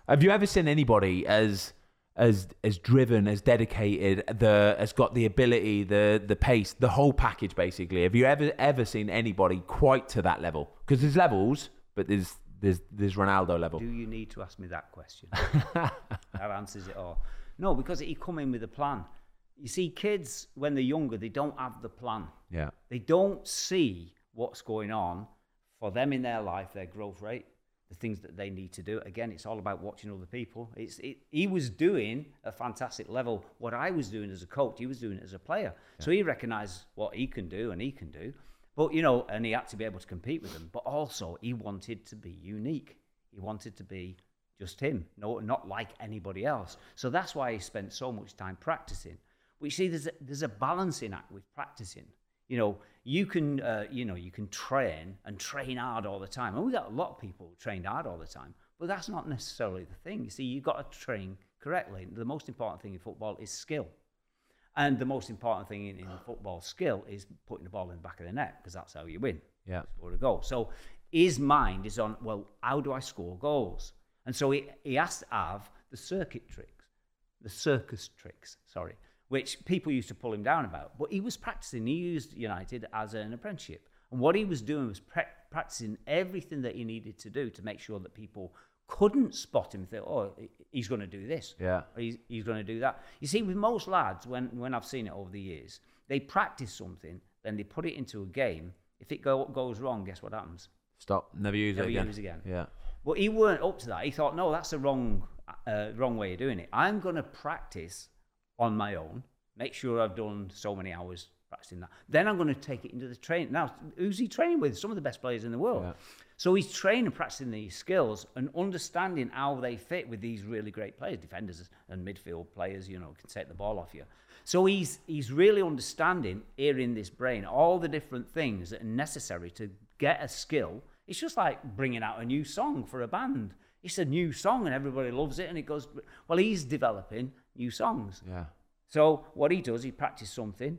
Speaker 1: Have you ever seen anybody as as as driven, as dedicated, the has got the ability, the the pace, the whole package basically? Have you ever ever seen anybody quite to that level? Because there's levels, but there's there's there's Ronaldo level.
Speaker 2: Do you need to ask me that question? (laughs) that answers it all. No, because he come in with a plan. You see, kids when they're younger, they don't have the plan.
Speaker 1: Yeah,
Speaker 2: They don't see what's going on for them in their life, their growth rate, the things that they need to do. Again, it's all about watching other people. It's it, he was doing a fantastic level. What I was doing as a coach, he was doing it as a player. So he recognised what he can do and he can do. But you know, and he had to be able to compete with them. But also, he wanted to be unique. He wanted to be just him, no, not like anybody else. So that's why he spent so much time practicing. But you see, there's a, there's a balancing act with practicing. You know, you can, uh, you know, you can train and train hard all the time. And we got a lot of people who train hard all the time, but that's not necessarily the thing. You see, you've got to train correctly. The most important thing in football is skill. And the most important thing in, in (sighs) football skill is putting the ball in the back of the net because that's how you win.
Speaker 1: Yeah.
Speaker 2: Score a goal. So his mind is on, well, how do I score goals? And so he, he has to have the circuit tricks, the circus tricks, sorry, which people used to pull him down about. But he was practicing. He used United as an apprenticeship. And what he was doing was pra- practicing everything that he needed to do to make sure that people couldn't spot him and think, oh, he's going to do this.
Speaker 1: Yeah.
Speaker 2: He's, he's going to do that. You see, with most lads, when, when I've seen it over the years, they practice something, then they put it into a game. If it go, goes wrong, guess what happens?
Speaker 1: stop, never use
Speaker 2: Never
Speaker 1: it again.
Speaker 2: Never use again.
Speaker 1: Yeah,
Speaker 2: But he weren't up to that. He thought, no, that's the wrong, uh, wrong way of doing it. I'm going to practice on my own, make sure I've done so many hours practicing that. Then I'm going to take it into the train. Now, who's he training with? Some of the best players in the world.
Speaker 1: Yeah.
Speaker 2: So he's training, practicing these skills and understanding how they fit with these really great players, defenders and midfield players, you know, can take the ball off you. So he's he's really understanding here in this brain all the different things that are necessary to get a skill. It's just like bringing out a new song for a band. It's a new song and everybody loves it and it goes well he's developing new songs.
Speaker 1: yeah.
Speaker 2: So what he does, he practices something,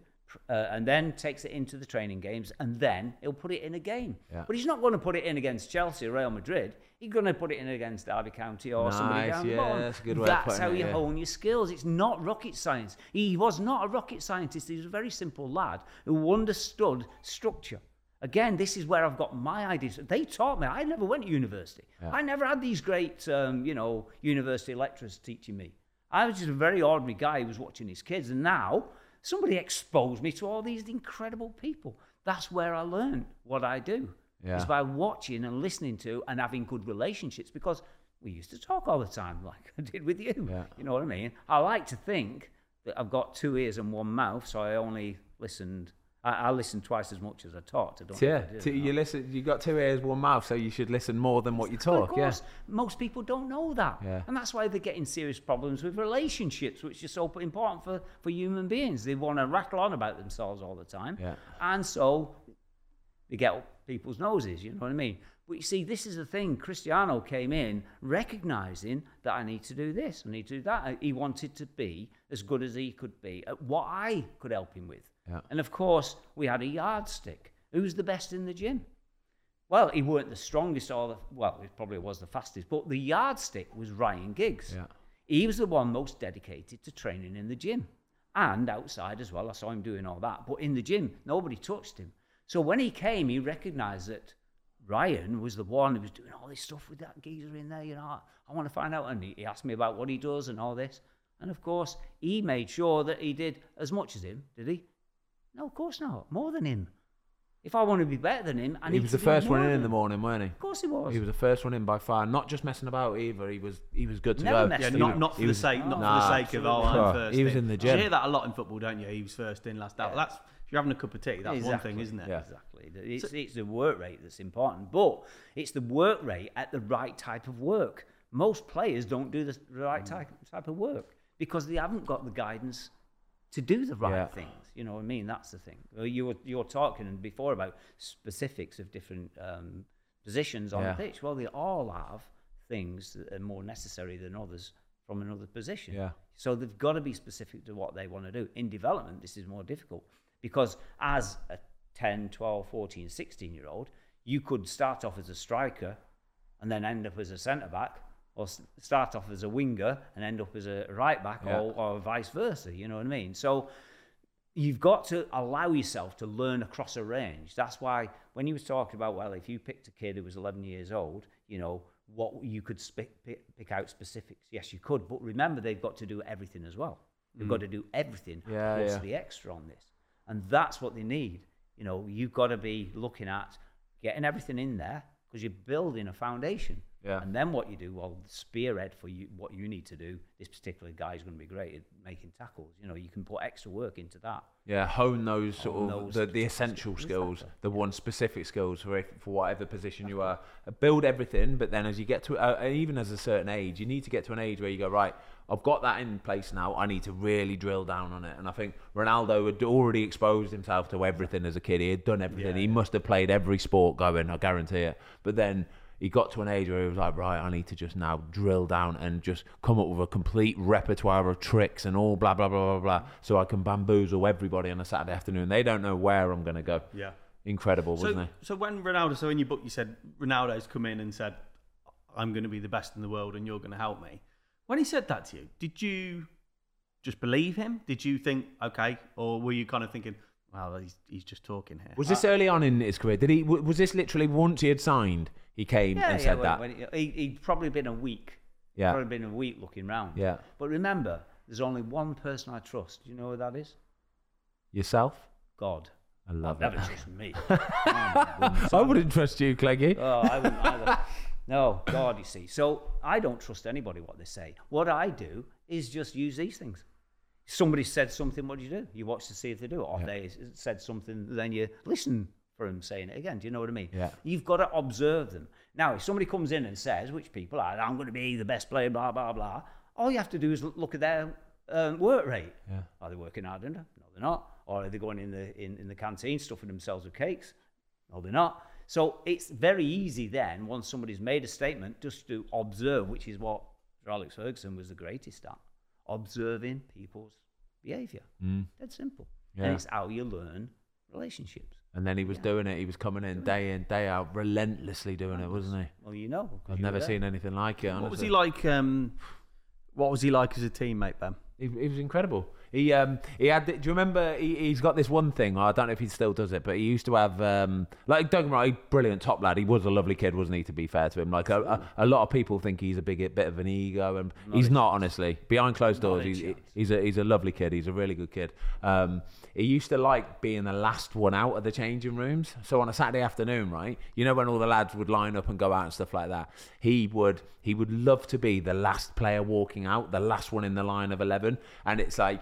Speaker 2: uh, and then takes it into the training games, and then he'll put it in a game.
Speaker 1: Yeah.
Speaker 2: But he's not going to put it in against Chelsea or Real Madrid. He's going to put it in against Derby County or somebody
Speaker 1: Nice,
Speaker 2: down the
Speaker 1: yeah,
Speaker 2: bottom.
Speaker 1: that's a good way
Speaker 2: That's how
Speaker 1: it,
Speaker 2: you
Speaker 1: yeah.
Speaker 2: hone your skills. It's not rocket science. He was not a rocket scientist. He was a very simple lad who understood structure. Again, this is where I've got my ideas. They taught me. I never went to university. I never had these great, um, you know, university lecturers teaching me. I was just a very ordinary guy who was watching his kids, and now somebody exposed me to all these incredible people. That's where I learned what I do.
Speaker 1: Yeah.
Speaker 2: It's by watching and listening to and having good relationships because we used to talk all the time, (laughs) like I did with you.
Speaker 1: Yeah.
Speaker 2: You know what I mean? I like to think that I've got two ears and one mouth, so I only listened. I, I listened twice as much as I talked. I don't
Speaker 1: Yeah,
Speaker 2: I or
Speaker 1: you
Speaker 2: not.
Speaker 1: listen. You got two ears, one mouth, so you should listen more than what you
Speaker 2: But of
Speaker 1: talk. Yeah,
Speaker 2: course, most people don't know that.
Speaker 1: Yeah.
Speaker 2: And that's why they're getting serious problems with relationships, which is so important for, for human beings. They want to rattle on about themselves all the time.
Speaker 1: Yeah.
Speaker 2: And so they get up people's noses, you know what I mean? But you see, this is the thing. Cristiano came in recognizing that I need to do this, I need to do that. He wanted to be as good as he could be at what I could help him with.
Speaker 1: Yeah.
Speaker 2: And of course, we had a yardstick. Who's the best in the gym? Well, he weren't the strongest or the, well, he probably was the fastest, but the yardstick was Ryan Giggs.
Speaker 1: Yeah.
Speaker 2: He was the one most dedicated to training in the gym and outside as well. I saw him doing all that. But in the gym, nobody touched him. So when he came, he recognized that Ryan was the one who was doing all this stuff with that geezer in there. You know, I, want to find out. And he asked me about what he does and all this. And of course, he made sure that he did as much as him, did he? No, of course not. More than him. If I want to be better than him, I
Speaker 1: he
Speaker 2: need
Speaker 1: was
Speaker 2: to
Speaker 1: the
Speaker 2: do
Speaker 1: first
Speaker 2: more
Speaker 1: one in
Speaker 2: than
Speaker 1: in the
Speaker 2: him.
Speaker 1: morning, weren't he?
Speaker 2: Of course he was.
Speaker 1: He was the first one in by far. Not just messing about either. He was he was good to
Speaker 2: Never
Speaker 1: go.
Speaker 2: messed
Speaker 4: Yeah,
Speaker 2: He
Speaker 4: not,
Speaker 2: was-
Speaker 4: not for
Speaker 1: he
Speaker 4: the
Speaker 1: was-
Speaker 4: sake, not
Speaker 1: Nah.
Speaker 4: for the sake of oh,
Speaker 1: Absolutely.
Speaker 4: I'm first.
Speaker 1: He was in the gym.
Speaker 4: You hear that a lot in football, don't you? He was first in, last out.
Speaker 2: Yeah.
Speaker 4: That's if you're having a cup of tea. That's one thing,
Speaker 2: Exactly.
Speaker 4: isn't it?
Speaker 1: Yeah.
Speaker 2: Exactly. The- It's, it's the work rate that's important, but it's the work rate at the right type of work. Most players don't do the right
Speaker 1: Mm.
Speaker 2: type, type of work because they haven't got the guidance to do the right
Speaker 1: Yeah.
Speaker 2: things. You know what I mean? That's the thing. You were you're talking before about specifics of different um, positions on
Speaker 1: Yeah.
Speaker 2: the pitch. Well, they all have things that are more necessary than others from another position.
Speaker 1: Yeah.
Speaker 2: So they've got to be specific to what they want to do. In development, this is more difficult because as a 10, 12, 14, 16 year old, you could start off as a striker and then end up as a centre back, or start off as a winger and end up as a right back,
Speaker 1: Yeah.
Speaker 2: or, or vice versa. You know what I mean? So you've got to allow yourself to learn across a range. That's why when you was talking about, well, if you picked a kid who was 11 years old, you know, what you could pick, pick out specifics. Yes, you could. But remember, they've got to do everything as well. They've got to do everything
Speaker 1: Mm. Yeah,
Speaker 2: plus
Speaker 1: yeah.
Speaker 2: the extra on this. And that's what they need. You know, you've got to be looking at getting everything in there because you're building a foundation.
Speaker 1: Yeah.
Speaker 2: And then what you do, well, spearhead for you, what you need to do. This particular guy is going to be great at making tackles. You know, you can put extra work into that.
Speaker 1: Yeah, hone those sort
Speaker 2: Hone
Speaker 1: of
Speaker 2: those
Speaker 1: the, the essential
Speaker 2: skills.
Speaker 1: skills,
Speaker 2: Exactly.
Speaker 1: the one specific skills for if, for whatever position you are. Uh, Build everything, but then as you get to uh, even as a certain age, you need to get to an age where you go right. I've got that in place now. I need to really drill down on it. And I think Ronaldo had already exposed himself to everything as a kid. He had done everything. he must have played every sport going. I guarantee it. But then he got to an age where he was like, right, I need to just now drill down and just come up with a complete repertoire of tricks and all blah blah blah blah blah, so I can bamboozle everybody on a Saturday afternoon. They don't know where I'm going to go.
Speaker 4: Yeah.
Speaker 1: Incredible, wasn't
Speaker 4: So,
Speaker 1: it?
Speaker 4: so when Ronaldo, so in your book you said Ronaldo's come in and said, "I'm going to be the best in the world, and you're going to help me." When he said that to you, did you just believe him? Did you think, okay, or were you kind of thinking, "Well, he's he's just talking here"?
Speaker 1: Was this early on in his career? Did he? w- Was this literally once he had signed, he came and said
Speaker 2: when-
Speaker 1: that?
Speaker 2: when he, he, he'd probably been a week.
Speaker 1: Yeah.
Speaker 2: Probably been a week looking round.
Speaker 1: Yeah.
Speaker 2: But remember, there's only one person I trust. Do you know who that is?
Speaker 1: Yourself?
Speaker 2: God.
Speaker 1: I love
Speaker 2: Never
Speaker 1: it.
Speaker 2: trust me. Oh, my goodness.
Speaker 1: I wouldn't trust you, Cleggy.
Speaker 2: Oh, I wouldn't either. No, God, you see. So I don't trust anybody what they say. What I do is just use these things. Somebody said something, what do you do? You watch to see if they do it. Or if they said something, then you listen for them saying it again. Do you know what I mean?
Speaker 1: Yeah.
Speaker 2: You've got to observe them. Now, if somebody comes in and says, which people are, I'm going to be the best player, blah, blah, blah, all you have to do is look at their um, work rate.
Speaker 1: Yeah.
Speaker 2: Are they working hard enough? No, they're not. Or are they going in the in, in the canteen stuffing themselves with cakes? No, they're not. So it's very easy then, once somebody's made a statement, just to observe, which is what Sir Alex Ferguson was the greatest at, observing people's behaviour. Dead simple.
Speaker 1: Yeah.
Speaker 2: And it's how you learn relationships.
Speaker 1: And then he was doing it. He was coming in day in, day out, relentlessly doing it, wasn't he?
Speaker 2: Well, you know.
Speaker 1: I've never seen anything like it.
Speaker 4: what was he like? Um, what was he like as a teammate, Ben?
Speaker 1: He, he was incredible. He um he had. Do you remember? He, he's got this one thing. I don't know if he still does it, but he used to have um like don't get me wrong, brilliant top lad. He was a lovely kid, wasn't he? To be fair to him, like a, a, a lot of people think he's a big bit of an ego, and he's not. Honestly, behind closed doors, he's
Speaker 2: chance.
Speaker 1: he's a he's a lovely kid. He's a really good kid. Um, he used to like being the last one out of the changing rooms. So on a Saturday afternoon, right? You know when all the lads would line up and go out and stuff like that. He would he would love to be the last player walking out, the last one in the line of eleven, and it's like.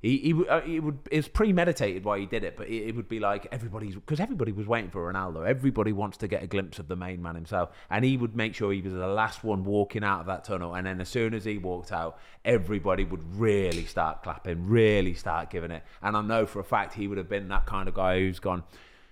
Speaker 1: He, he, uh, he would it was premeditated why he did it, but it, it would be like everybody's because everybody was waiting for Ronaldo. Everybody wants to get a glimpse of the main man himself, and he would make sure he was the last one walking out of that tunnel. And then as soon as he walked out, everybody would really start clapping, really start giving it. And I know for a fact he would have been that kind of guy who's gone.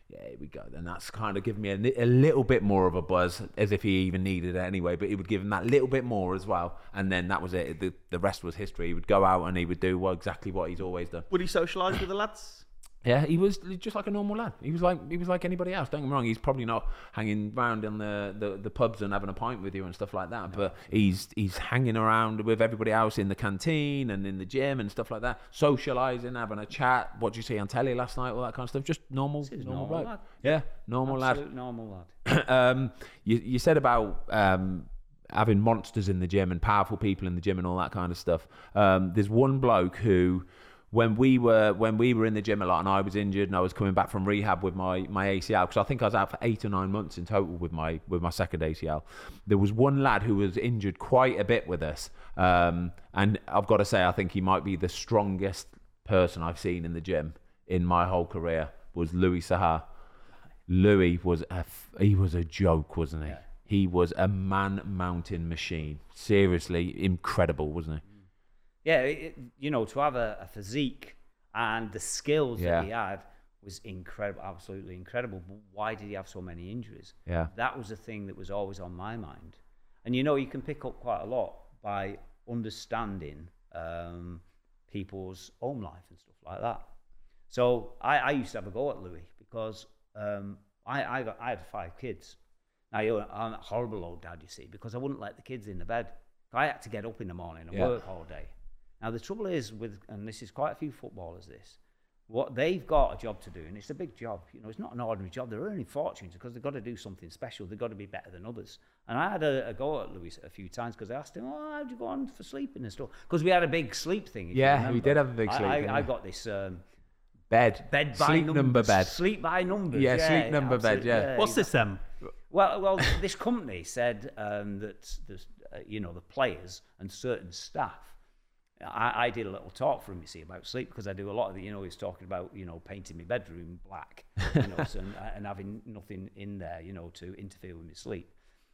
Speaker 1: Yeah, here we go. Then that's kind of given me a, a little bit more of a buzz, as if he even needed it anyway. But he would give him that little bit more as well, and then that was it. The, the rest was history. He would go out and he would do well, exactly what he's always done.
Speaker 4: Would he socialise with the lads?
Speaker 1: Yeah, he was just like a normal lad. He was like he was like anybody else. Don't get me wrong. He's probably not hanging around in the, the, the pubs and having a pint with you and stuff like that. But he's he's hanging around with everybody else in the canteen and in the gym and stuff like that, socialising, having a chat. What did you see on telly last night? All that kind of stuff. Just normal, normal,
Speaker 2: normal lad.
Speaker 1: Yeah, normal lad
Speaker 2: Absolute normal lad. (clears throat)
Speaker 1: um, you, you said about um, having monsters in the gym and powerful people in the gym and all that kind of stuff. Um, there's one bloke who when we were when we were in the gym a lot and I was injured and I was coming back from rehab with my my ACL because I think I was out for eight or nine months in total with my with my second ACL. There was one lad who was injured quite a bit with us, um, and I've got to say I think he might be the strongest person I've seen in the gym in my whole career. Was Louis Saha. Louis was a f- he was a joke, wasn't he? He was a man mountain machine. Seriously, incredible, wasn't he?
Speaker 2: Yeah, it, you know, to have a, a physique and the skills
Speaker 1: Yeah.
Speaker 2: that he had was incredible, absolutely incredible. But why did he have so many injuries?
Speaker 1: Yeah.
Speaker 2: That was the thing that was always on my mind. And you know, you can pick up quite a lot by understanding um, people's home life and stuff like that. So I, I used to have a go at Louis because um, I, I, got, I had five kids. Now, you know, I'm a horrible old dad, you see, because I wouldn't let the kids in the bed. I had to get up in the morning and
Speaker 1: Yeah.
Speaker 2: work all day. Now, the trouble is with, and this is quite a few footballers, this, what they've got a job to do, and it's a big job. You know, it's not an ordinary job. They're earning fortunes because they've got to do something special. They've got to be better than others. And I had a, a go at Louis a few times because I asked him, "Oh, how'd you go on for sleeping and stuff?" Because we had a big sleep thing.
Speaker 1: Yeah, we did have a big sleep,
Speaker 2: I,
Speaker 1: didn't
Speaker 2: I got this um,
Speaker 1: Bed,
Speaker 2: bed by
Speaker 1: sleep
Speaker 2: num-
Speaker 1: number bed.
Speaker 2: Sleep by numbers.
Speaker 1: Yeah, sleep number bed,
Speaker 2: absolutely,
Speaker 1: yeah.
Speaker 4: What's this then?
Speaker 2: well, well, this company said um, that there's, uh, you know the players and certain staff. I, I did a little talk for him, you see, about sleep because I do a lot of the, you know, he's talking about, you know, painting my bedroom black, you know, (laughs) so, and, and having nothing in there, you know, to interfere with my sleep.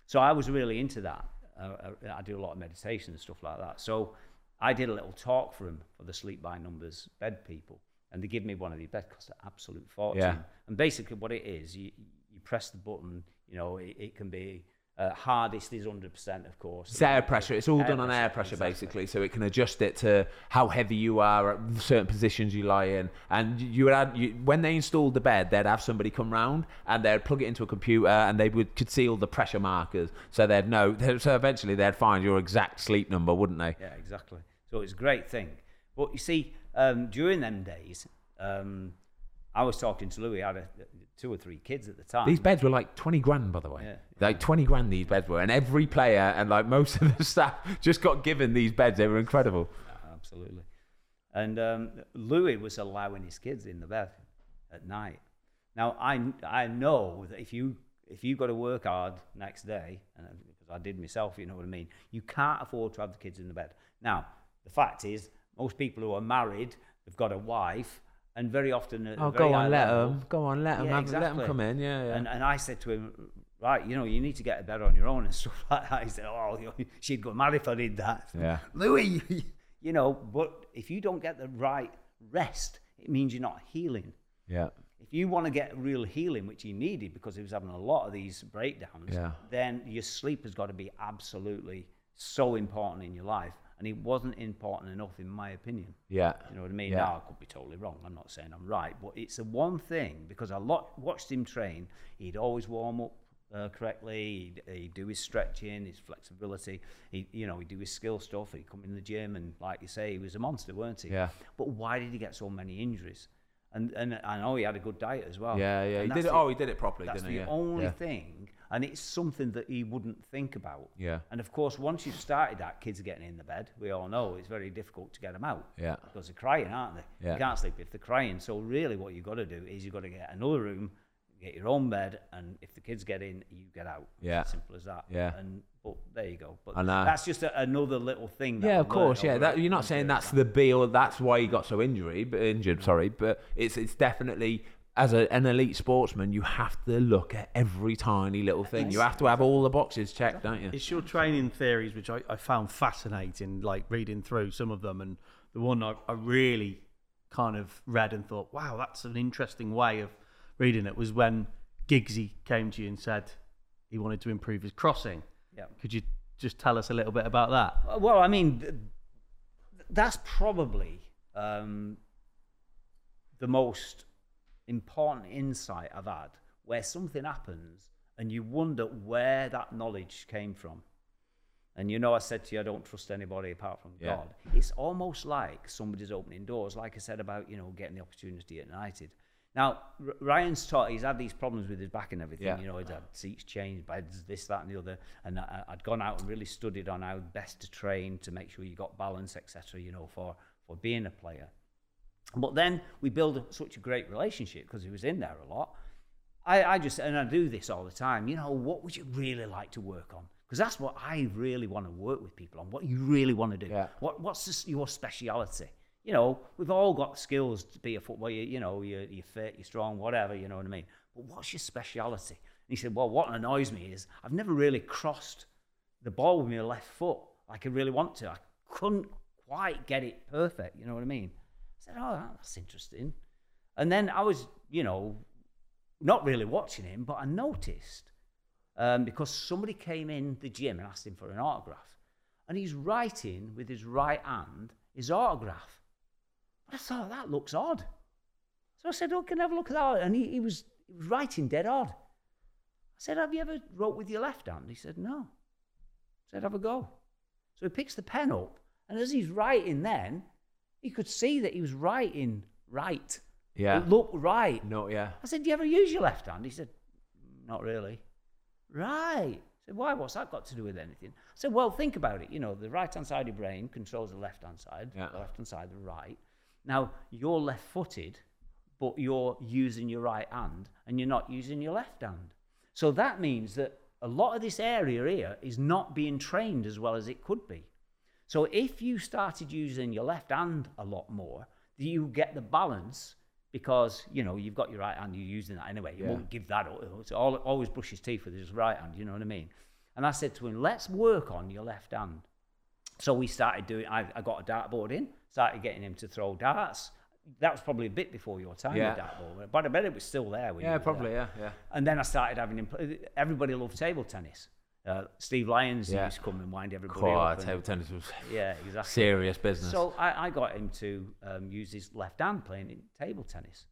Speaker 2: So I was really into that. Uh, uh, I do a lot of meditation and stuff like that. So I did a little talk for him for the sleep by numbers bed people, and they give me one of these beds cost an absolute fortune.
Speaker 1: Yeah.
Speaker 2: And basically, what it is, you you press the button. You know, it, it can be uh, hardest is hundred percent, of course.
Speaker 1: It's air pressure. It's all done on air pressure,
Speaker 2: exactly.
Speaker 1: basically, so it can adjust it to how heavy you are at certain positions you lie in. And you would add, you, when they installed the bed, they'd have somebody come round and they'd plug it into a computer and they would could see all the pressure markers, so they'd know. (laughs) So eventually, they'd find your exact sleep number, wouldn't they?
Speaker 2: Yeah, exactly. So it's a great thing. But you see, um, during them days, um, I was talking to Louis. I had a, two or three kids at the time.
Speaker 1: These beds were like 20 grand, by the way.
Speaker 2: Yeah.
Speaker 1: Like 20 grand these beds were. And every player and like most of the (laughs) staff just got given these beds. They were incredible.
Speaker 2: absolutely. And um, Louis was allowing his kids in the bed at night. Now I I know that if you if you got to work hard next day, and because I did myself, you know what I mean. You can't afford to have the kids in the bed. Now the fact is, most people who are married, they've got a wife, and very often at
Speaker 1: Oh,
Speaker 2: very
Speaker 1: go on, let
Speaker 2: level-
Speaker 1: them. Go on, let them.
Speaker 2: Yeah,
Speaker 1: have, Let them come in. Yeah, yeah.
Speaker 2: And, and I said to him, right, you know, you need to get a bed on your own and (laughs) stuff like that. He said, oh, she'd go mad if I did that.
Speaker 1: Yeah. (laughs)
Speaker 2: Louis, (laughs) you know, but if you don't get the right rest, it means you're not healing.
Speaker 1: yeah.
Speaker 2: If you want to get real healing, which he needed because he was having a lot of these breakdowns,
Speaker 1: Yeah.
Speaker 2: then your sleep has got to be absolutely so important in your life. And it wasn't important enough, in my opinion.
Speaker 1: Yeah.
Speaker 2: You know what I mean?
Speaker 1: Yeah.
Speaker 2: Now, I could be totally wrong. I'm not saying I'm right, but it's the one thing because I lot, watched him train. He'd always warm up uh, correctly. He'd, he'd do his stretching, his flexibility. He, you know, he'd do his skill stuff. He'd come in the gym, and like you say, he was a monster, weren't he?
Speaker 1: Yeah.
Speaker 2: But why did he get so many injuries? And and I know he had a good diet as well.
Speaker 1: Yeah, yeah.
Speaker 2: And
Speaker 1: He did it.
Speaker 2: the-
Speaker 1: Oh, he did it properly,
Speaker 2: That's
Speaker 1: didn't
Speaker 2: the only
Speaker 1: Yeah.
Speaker 2: thing, and it's something that he wouldn't think about.
Speaker 1: Yeah.
Speaker 2: And of course, once you've started that, kids are getting in the bed. We all know it's very difficult to get them out.
Speaker 1: Yeah.
Speaker 2: Because they're crying, aren't they?
Speaker 1: Yeah.
Speaker 2: You can't sleep if they're crying. So really, what you've got to do is you've got to get another room, get your own bed, and if the kids get in, you get out. It's
Speaker 1: Yeah.
Speaker 2: as simple as that.
Speaker 1: Yeah.
Speaker 2: And but there you go. But
Speaker 1: know.
Speaker 2: Uh, that's just a, another little thing. That
Speaker 1: Yeah, of course. Yeah, that, you're not saying that's
Speaker 2: time.
Speaker 1: the be or that's why he got so injury, but injured. Sorry, but it's it's definitely as a, an elite sportsman, you have to look at every tiny little thing. You have to have all the boxes checked, don't you?
Speaker 4: It's your training theories, which I, I found fascinating, like reading through some of them. And the one I, I really kind of read and thought, wow, that's an interesting way of reading it, was when Giggsy came to you and said he wanted to improve his crossing.
Speaker 2: Yeah.
Speaker 4: Could you just tell us a little bit about that?
Speaker 2: Uh, Well, I mean, that's probably um, the most important insight I've had where something happens and you wonder where that knowledge came from. And you know, I said to you, I don't trust anybody apart from
Speaker 1: Yeah.
Speaker 2: God. It's almost like somebody's opening doors, like I said about, you know, getting the opportunity at United. Now, R- Ryan's taught, he's had these problems with his back and everything.
Speaker 1: Yeah.
Speaker 2: You know, he's had seats changed, beds, this, that, and the other. And I, I'd gone out and really studied on how best to train to make sure you got balance, etc. You know, for for being a player. But then we build such a great relationship because he was in there a lot. I, I just and I do this all the time. You know, what would you really like to work on? Because that's what I really want to work with people on. What you really want to do.
Speaker 1: Yeah.
Speaker 2: What what's this, your speciality? You know, we've all got skills to be a footballer. You, you know, you're, you're fit, you're strong, whatever. You know what I mean. But what's your speciality? And he said, well, what annoys me is I've never really crossed the ball with my left foot like I really want to. I couldn't quite get it perfect. You know what I mean? I said, oh, that's interesting. And then I was, you know, not really watching him, but I noticed um, because somebody came in the gym and asked him for an autograph, and he's writing with his right hand his autograph. But I thought that looks odd, so I said, "Oh, can I have a look at that?" And he, he was he was writing dead odd. I said, "Have you ever wrote with your left hand?" He said, "No." I said, "Have a go." So he picks the pen up, and as he's writing, then he could see that he was writing right.
Speaker 1: Yeah.
Speaker 2: It looked right.
Speaker 1: No, yeah.
Speaker 2: I said, Do you ever use your left hand? He said, Not really. Right. I said, Why? What's that got to do with anything? I said, Well, think about it. You know, the right hand side of your brain controls the left hand side,
Speaker 1: Yeah.
Speaker 2: the left hand side, the right. Now, you're left footed, but you're using your right hand and you're not using your left hand. So that means that a lot of this area here is not being trained as well as it could be. So if you started using your left hand a lot more, you get the balance because you know you've got your right hand, you're using that anyway. You
Speaker 1: Yeah.
Speaker 2: won't give that up. It's all, always brush his teeth with his right hand. You know what I mean? And I said to him, "Let's work on your left hand." So we started doing. I, I got a dartboard in, started getting him to throw darts. That was probably a bit before your time
Speaker 1: Yeah.
Speaker 2: with dartboard, but I bet it was still there.
Speaker 1: Yeah,
Speaker 2: were there.
Speaker 1: probably, yeah, yeah.
Speaker 2: And then I started having him. Everybody loved table tennis. Uh, Steve Lyons
Speaker 1: Yeah.
Speaker 2: used to come and wind everybody
Speaker 1: God,
Speaker 2: up. and-
Speaker 1: table tennis was (laughs)
Speaker 2: yeah, exactly.
Speaker 1: serious business.
Speaker 2: So I, I got him to um, use his left hand playing in table tennis.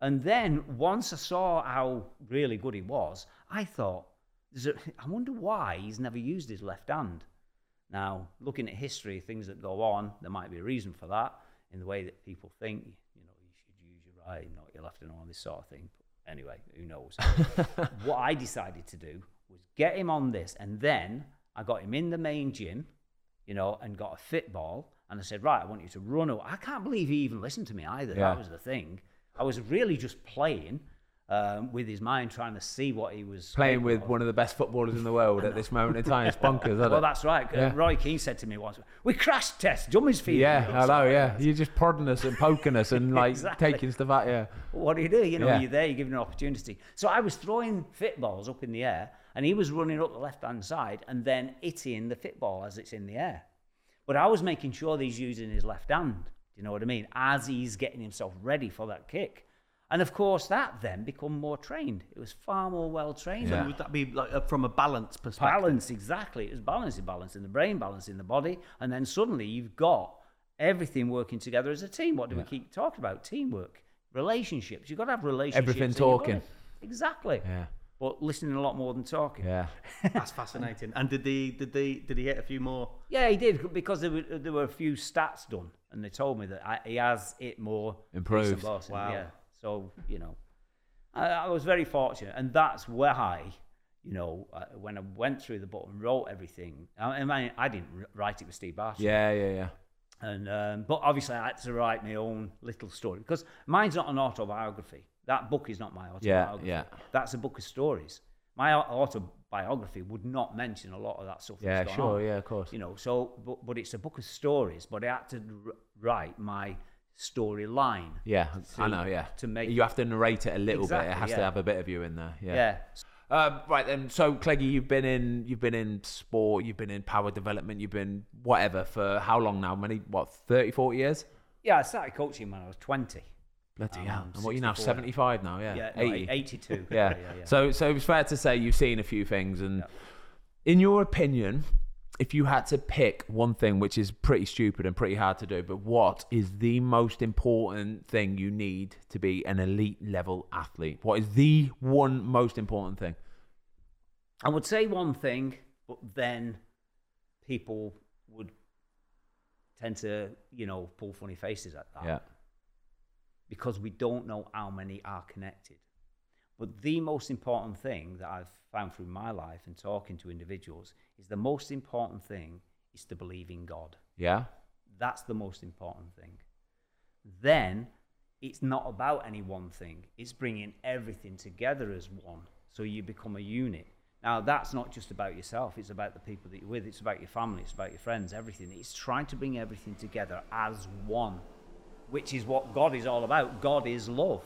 Speaker 2: And then once I saw how really good he was, I thought, a, (laughs) I wonder why he's never used his left hand. Now, looking at history, things that go on, there might be a reason for that in the way that people think, you know, you should use your right, not your left, and all this sort of thing. But anyway, who knows? (laughs) what I decided to do was get him on this, and then I got him in the main gym, you know, and got a fit ball. And I said, right, I want you to run. Away. I can't believe he even listened to me either.
Speaker 1: Yeah.
Speaker 2: That was the thing. I was really just playing um, with his mind, trying to see what he was
Speaker 1: Playing with
Speaker 2: of.
Speaker 1: one of the best footballers in the world at this moment in time. It's bonkers,
Speaker 2: Well,
Speaker 1: it?
Speaker 2: that's right.
Speaker 1: Yeah.
Speaker 2: Roy Keane said to me once, "We crash test dummies for you."
Speaker 1: Yeah, hello, yeah. (laughs) You're just prodding us and poking us and like
Speaker 2: Exactly.
Speaker 1: taking stuff out, yeah.
Speaker 2: What do you do? You know,
Speaker 1: Yeah.
Speaker 2: you're there, you're given an opportunity. So I was throwing fit balls up in the air, and he was running up the left hand side and then hitting the football as it's in the air. But I was making sure that he's using his left hand. Do you know what I mean? As he's getting himself ready for that kick. And of course, that then become more trained. It was far more well trained.
Speaker 1: Yeah.
Speaker 4: Would that be like uh, from a balance perspective?
Speaker 2: Balance, exactly. It was balancing, balancing the brain, balancing the body, and then suddenly you've got everything working together as a team. What do we keep talking about? Teamwork, relationships. You've got to have relationships.
Speaker 1: Everything talking.
Speaker 2: Exactly.
Speaker 1: Yeah.
Speaker 2: But listening a lot more than talking.
Speaker 1: Yeah. (laughs)
Speaker 4: That's fascinating. And did the did the did he hit a few more?
Speaker 2: Yeah, he did because there were there were a few stats done, and they told me that I, he has it more
Speaker 1: Improved.
Speaker 2: Boston,
Speaker 4: Wow.
Speaker 2: Yeah. So you know, I, I was very fortunate, and that's why you know uh, when I went through the book and wrote everything. I, I mean, I didn't write it with Steve Barton.
Speaker 1: Yeah, yeah, yeah.
Speaker 2: And um, but obviously I had to write my own little story because mine's not an autobiography. That book is not my autobiography.
Speaker 1: yeah. yeah.
Speaker 2: That's a book of stories. My autobiography would not mention a lot of that stuff.
Speaker 1: Yeah, sure,
Speaker 2: on.
Speaker 1: yeah, of course.
Speaker 2: You know, so but, but it's a book of stories. But I had to write my storyline.
Speaker 1: Yeah, I know, yeah.
Speaker 2: to make-
Speaker 1: You have to narrate it a little bit. It
Speaker 2: Exactly,
Speaker 1: has to have a bit of you in there. Yeah.
Speaker 2: Yeah.
Speaker 1: Um, right then, so Cleggy, you've been in you've been in sport, you've been in power development, you've been whatever for how long now? Many what 30, 40 years?
Speaker 2: Yeah, I started coaching when I was twenty.
Speaker 1: Bloody
Speaker 2: Um,
Speaker 1: hell! And what are you now? Seventy five now? Yeah,
Speaker 2: Yeah, no,
Speaker 1: 80.
Speaker 2: 82. (laughs)
Speaker 1: Yeah.
Speaker 2: Yeah, yeah, yeah.
Speaker 1: So so it's fair to say you've seen a few things, and in your opinion, if you had to pick one thing, which is pretty stupid and pretty hard to do, but what is the most important thing you need to be an elite level athlete? What is the one most important thing?
Speaker 2: I would say one thing, but then people would tend to, you know, pull funny faces at that.
Speaker 1: Yeah.
Speaker 2: Because we don't know how many are connected. But the most important thing that I've found through my life and talking to individuals is the most important thing is to believe in God.
Speaker 1: Yeah.
Speaker 2: That's the most important thing. Then it's not about any one thing, it's bringing everything together as one. So you become a unit. Now, that's not just about yourself, it's about the people that you're with, it's about your family, it's about your friends, everything. It's trying to bring everything together as one, which is what God is all about. God is love.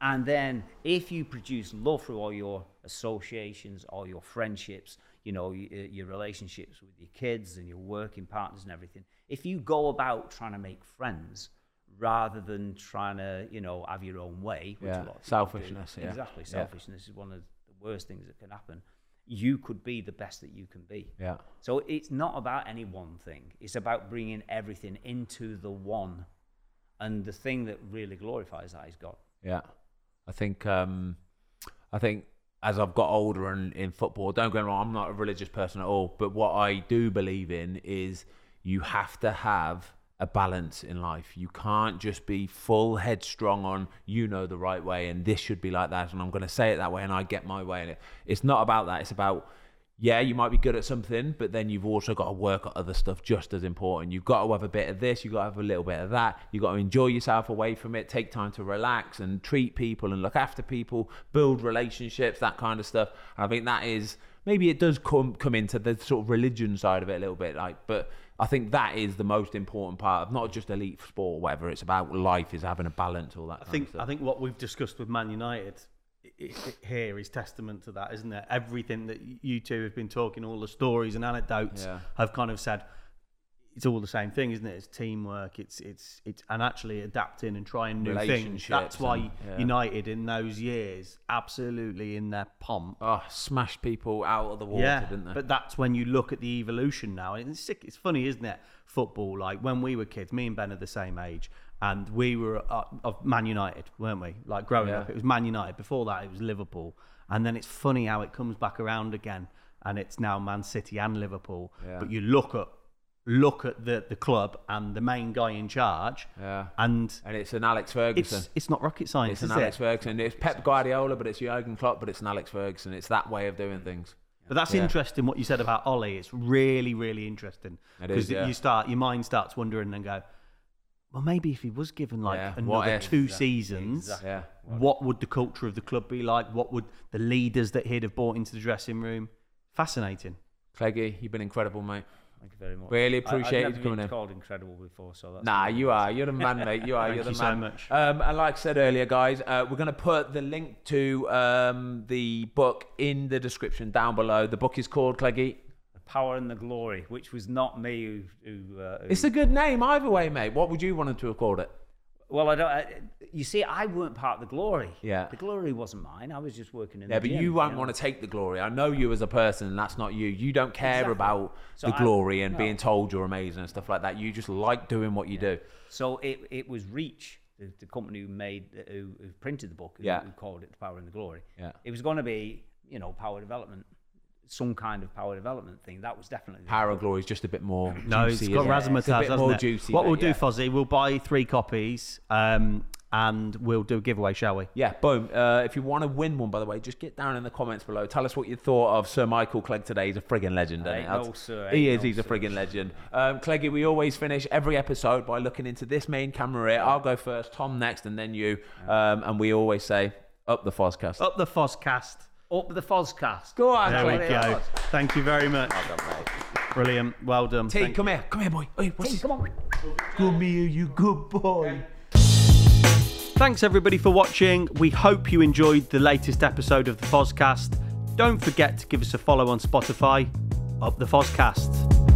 Speaker 2: And then if you produce love through all your associations, all your friendships, you know, your, uh, your relationships with your kids and your working partners and everything, if you go about trying to make friends rather than trying to, you know, have your own way, which
Speaker 1: Yeah,
Speaker 2: a lot of people do.
Speaker 1: selfishness, yeah.
Speaker 2: Exactly.
Speaker 1: Yeah.
Speaker 2: Selfishness is one of the worst things that can happen. You could be the best that you can be.
Speaker 1: Yeah.
Speaker 2: So it's not about any one thing. It's about bringing everything into the one. And the thing that really glorifies that is God.
Speaker 1: Yeah, I think um, I think as I've got older and in football, don't get me wrong, I'm not a religious person at all, but what I do believe in is you have to have a balance in life. You can't just be full headstrong on you know the right way and this should be like that and I'm going to say it that way and I get my way and it. It's not about that. It's about yeah, you might be good at something, but then you've also got to work at other stuff just as important. You've got to have a bit of this, you've got to have a little bit of that. You've got to enjoy yourself away from it, take time to relax and treat people and look after people, build relationships, that kind of stuff. And I think that is maybe it does come come into the sort of religion side of it a little bit, like, but I think that is the most important part of not just elite sport or whatever. It's about life, is having a balance, all that.
Speaker 4: I think. I think what we've discussed with Man United here is testament to that, isn't it? Everything that you two have been talking, all the stories and anecdotes,
Speaker 1: Yeah.
Speaker 4: have kind of said it's all the same thing, isn't it? It's teamwork. It's it's it's and actually adapting and trying new things. That's why
Speaker 1: and- yeah.
Speaker 4: United in those years, absolutely in their pomp.
Speaker 1: oh, smash people out of the water,
Speaker 4: yeah,
Speaker 1: didn't they?
Speaker 4: but that's when you look at the evolution now, and it's sick. It's funny, isn't it? Football, like when we were kids, me and Ben are the same age, and we were uh, of Man United, weren't we? Like growing
Speaker 1: Yeah.
Speaker 4: up, it was Man United. Before that, it was Liverpool, and then it's funny how it comes back around again, and it's now Man City and Liverpool.
Speaker 1: Yeah.
Speaker 4: But you look at look at the the club and the main guy in charge,
Speaker 1: Yeah.
Speaker 4: and
Speaker 1: and it's an Alex Ferguson.
Speaker 4: it's it's not rocket science,
Speaker 1: It's an Alex
Speaker 4: it?
Speaker 1: Ferguson. It's Pep Guardiola, but it's Jurgen Klopp, but it's an Alex Ferguson. It's that way of doing things.
Speaker 4: But that's
Speaker 1: Yeah.
Speaker 4: interesting what you said about Ollie. It's really, really interesting
Speaker 1: because yeah.
Speaker 4: you start your mind starts wondering and go, well, maybe if he was given like
Speaker 1: Yeah,
Speaker 4: another
Speaker 1: if?
Speaker 4: two
Speaker 2: Exactly,
Speaker 4: seasons,
Speaker 2: exactly.
Speaker 1: Yeah.
Speaker 4: what would the culture of the club be like? What would the leaders that he'd have brought into the dressing room? Fascinating.
Speaker 1: Cleggy, you've been incredible, mate.
Speaker 2: Thank you very much.
Speaker 1: Really
Speaker 2: I-
Speaker 1: appreciate
Speaker 2: I've
Speaker 1: you coming
Speaker 2: been
Speaker 1: in.
Speaker 2: called incredible before, so that's
Speaker 1: Nah, you are. You're the man, mate. You are. (laughs)
Speaker 4: Thank
Speaker 1: You're the
Speaker 4: you so much.
Speaker 1: Um, and like I said earlier, guys, uh, we're going to put the link to um, the book in the description down below. The book is called Cleggy.
Speaker 2: Power and the glory, which was not me who. who, uh, who
Speaker 1: It's a good name either way, mate. What would you want to have called it?
Speaker 2: well, I don't. I, you see, I weren't part of the glory.
Speaker 1: Yeah.
Speaker 2: The glory wasn't mine. I was just working in.
Speaker 1: Yeah,
Speaker 2: the
Speaker 1: but
Speaker 2: gym,
Speaker 1: you won't
Speaker 2: know.
Speaker 1: want to take the glory. I know you as a person, and that's not you. You don't care
Speaker 2: Exactly.
Speaker 1: about
Speaker 2: So
Speaker 1: the
Speaker 2: I-
Speaker 1: glory and
Speaker 2: no.
Speaker 1: being told you're amazing and stuff like that. You just like doing what you do.
Speaker 2: So it, it was Reach, the, the company who made who, who printed the book, who,
Speaker 1: Yeah.
Speaker 2: who called it the Power and the Glory.
Speaker 1: Yeah.
Speaker 2: It was going to be, you know, power development, some kind of power development thing. That was definitely
Speaker 1: Power and glory is just a bit more.
Speaker 4: No,
Speaker 1: juicy,
Speaker 4: it's got
Speaker 1: isn't it?
Speaker 4: razzmatazz,
Speaker 1: a bit
Speaker 4: hasn't
Speaker 1: more
Speaker 4: it?
Speaker 1: juicy.
Speaker 4: what we'll do,
Speaker 1: yeah.
Speaker 4: Fozzie, we'll buy three copies, um, and we'll do a giveaway, shall we?
Speaker 1: Yeah, boom. Uh, if you want to win one, by the way, just get down in the comments below. Tell us what you thought of Sir Michael Clegg today. He's a friggin' legend, isn't
Speaker 2: Ain't
Speaker 1: he?
Speaker 2: no sir,
Speaker 1: He
Speaker 2: ain't
Speaker 1: is.
Speaker 2: no
Speaker 1: He's a
Speaker 2: sir.
Speaker 1: friggin' legend. Um, Cleggy, we always finish every episode by looking into this main camera here. I'll go first, Tom next, and then you. Um, and we always say, up the Fozcast.
Speaker 4: Up the Fozcast.
Speaker 2: Up the Fozcast.
Speaker 1: Go on,
Speaker 4: There we
Speaker 1: Cleggy.
Speaker 4: go. Thank you very much. Brilliant. Well done.
Speaker 1: T,
Speaker 4: Thank-
Speaker 1: come here. Come here, boy. Hey, what's this? Come on. Come here, you good boy.
Speaker 4: Thanks everybody for watching. We hope you enjoyed the latest episode of the Fozcast. Don't forget to give us a follow on Spotify. Up the Fozcast.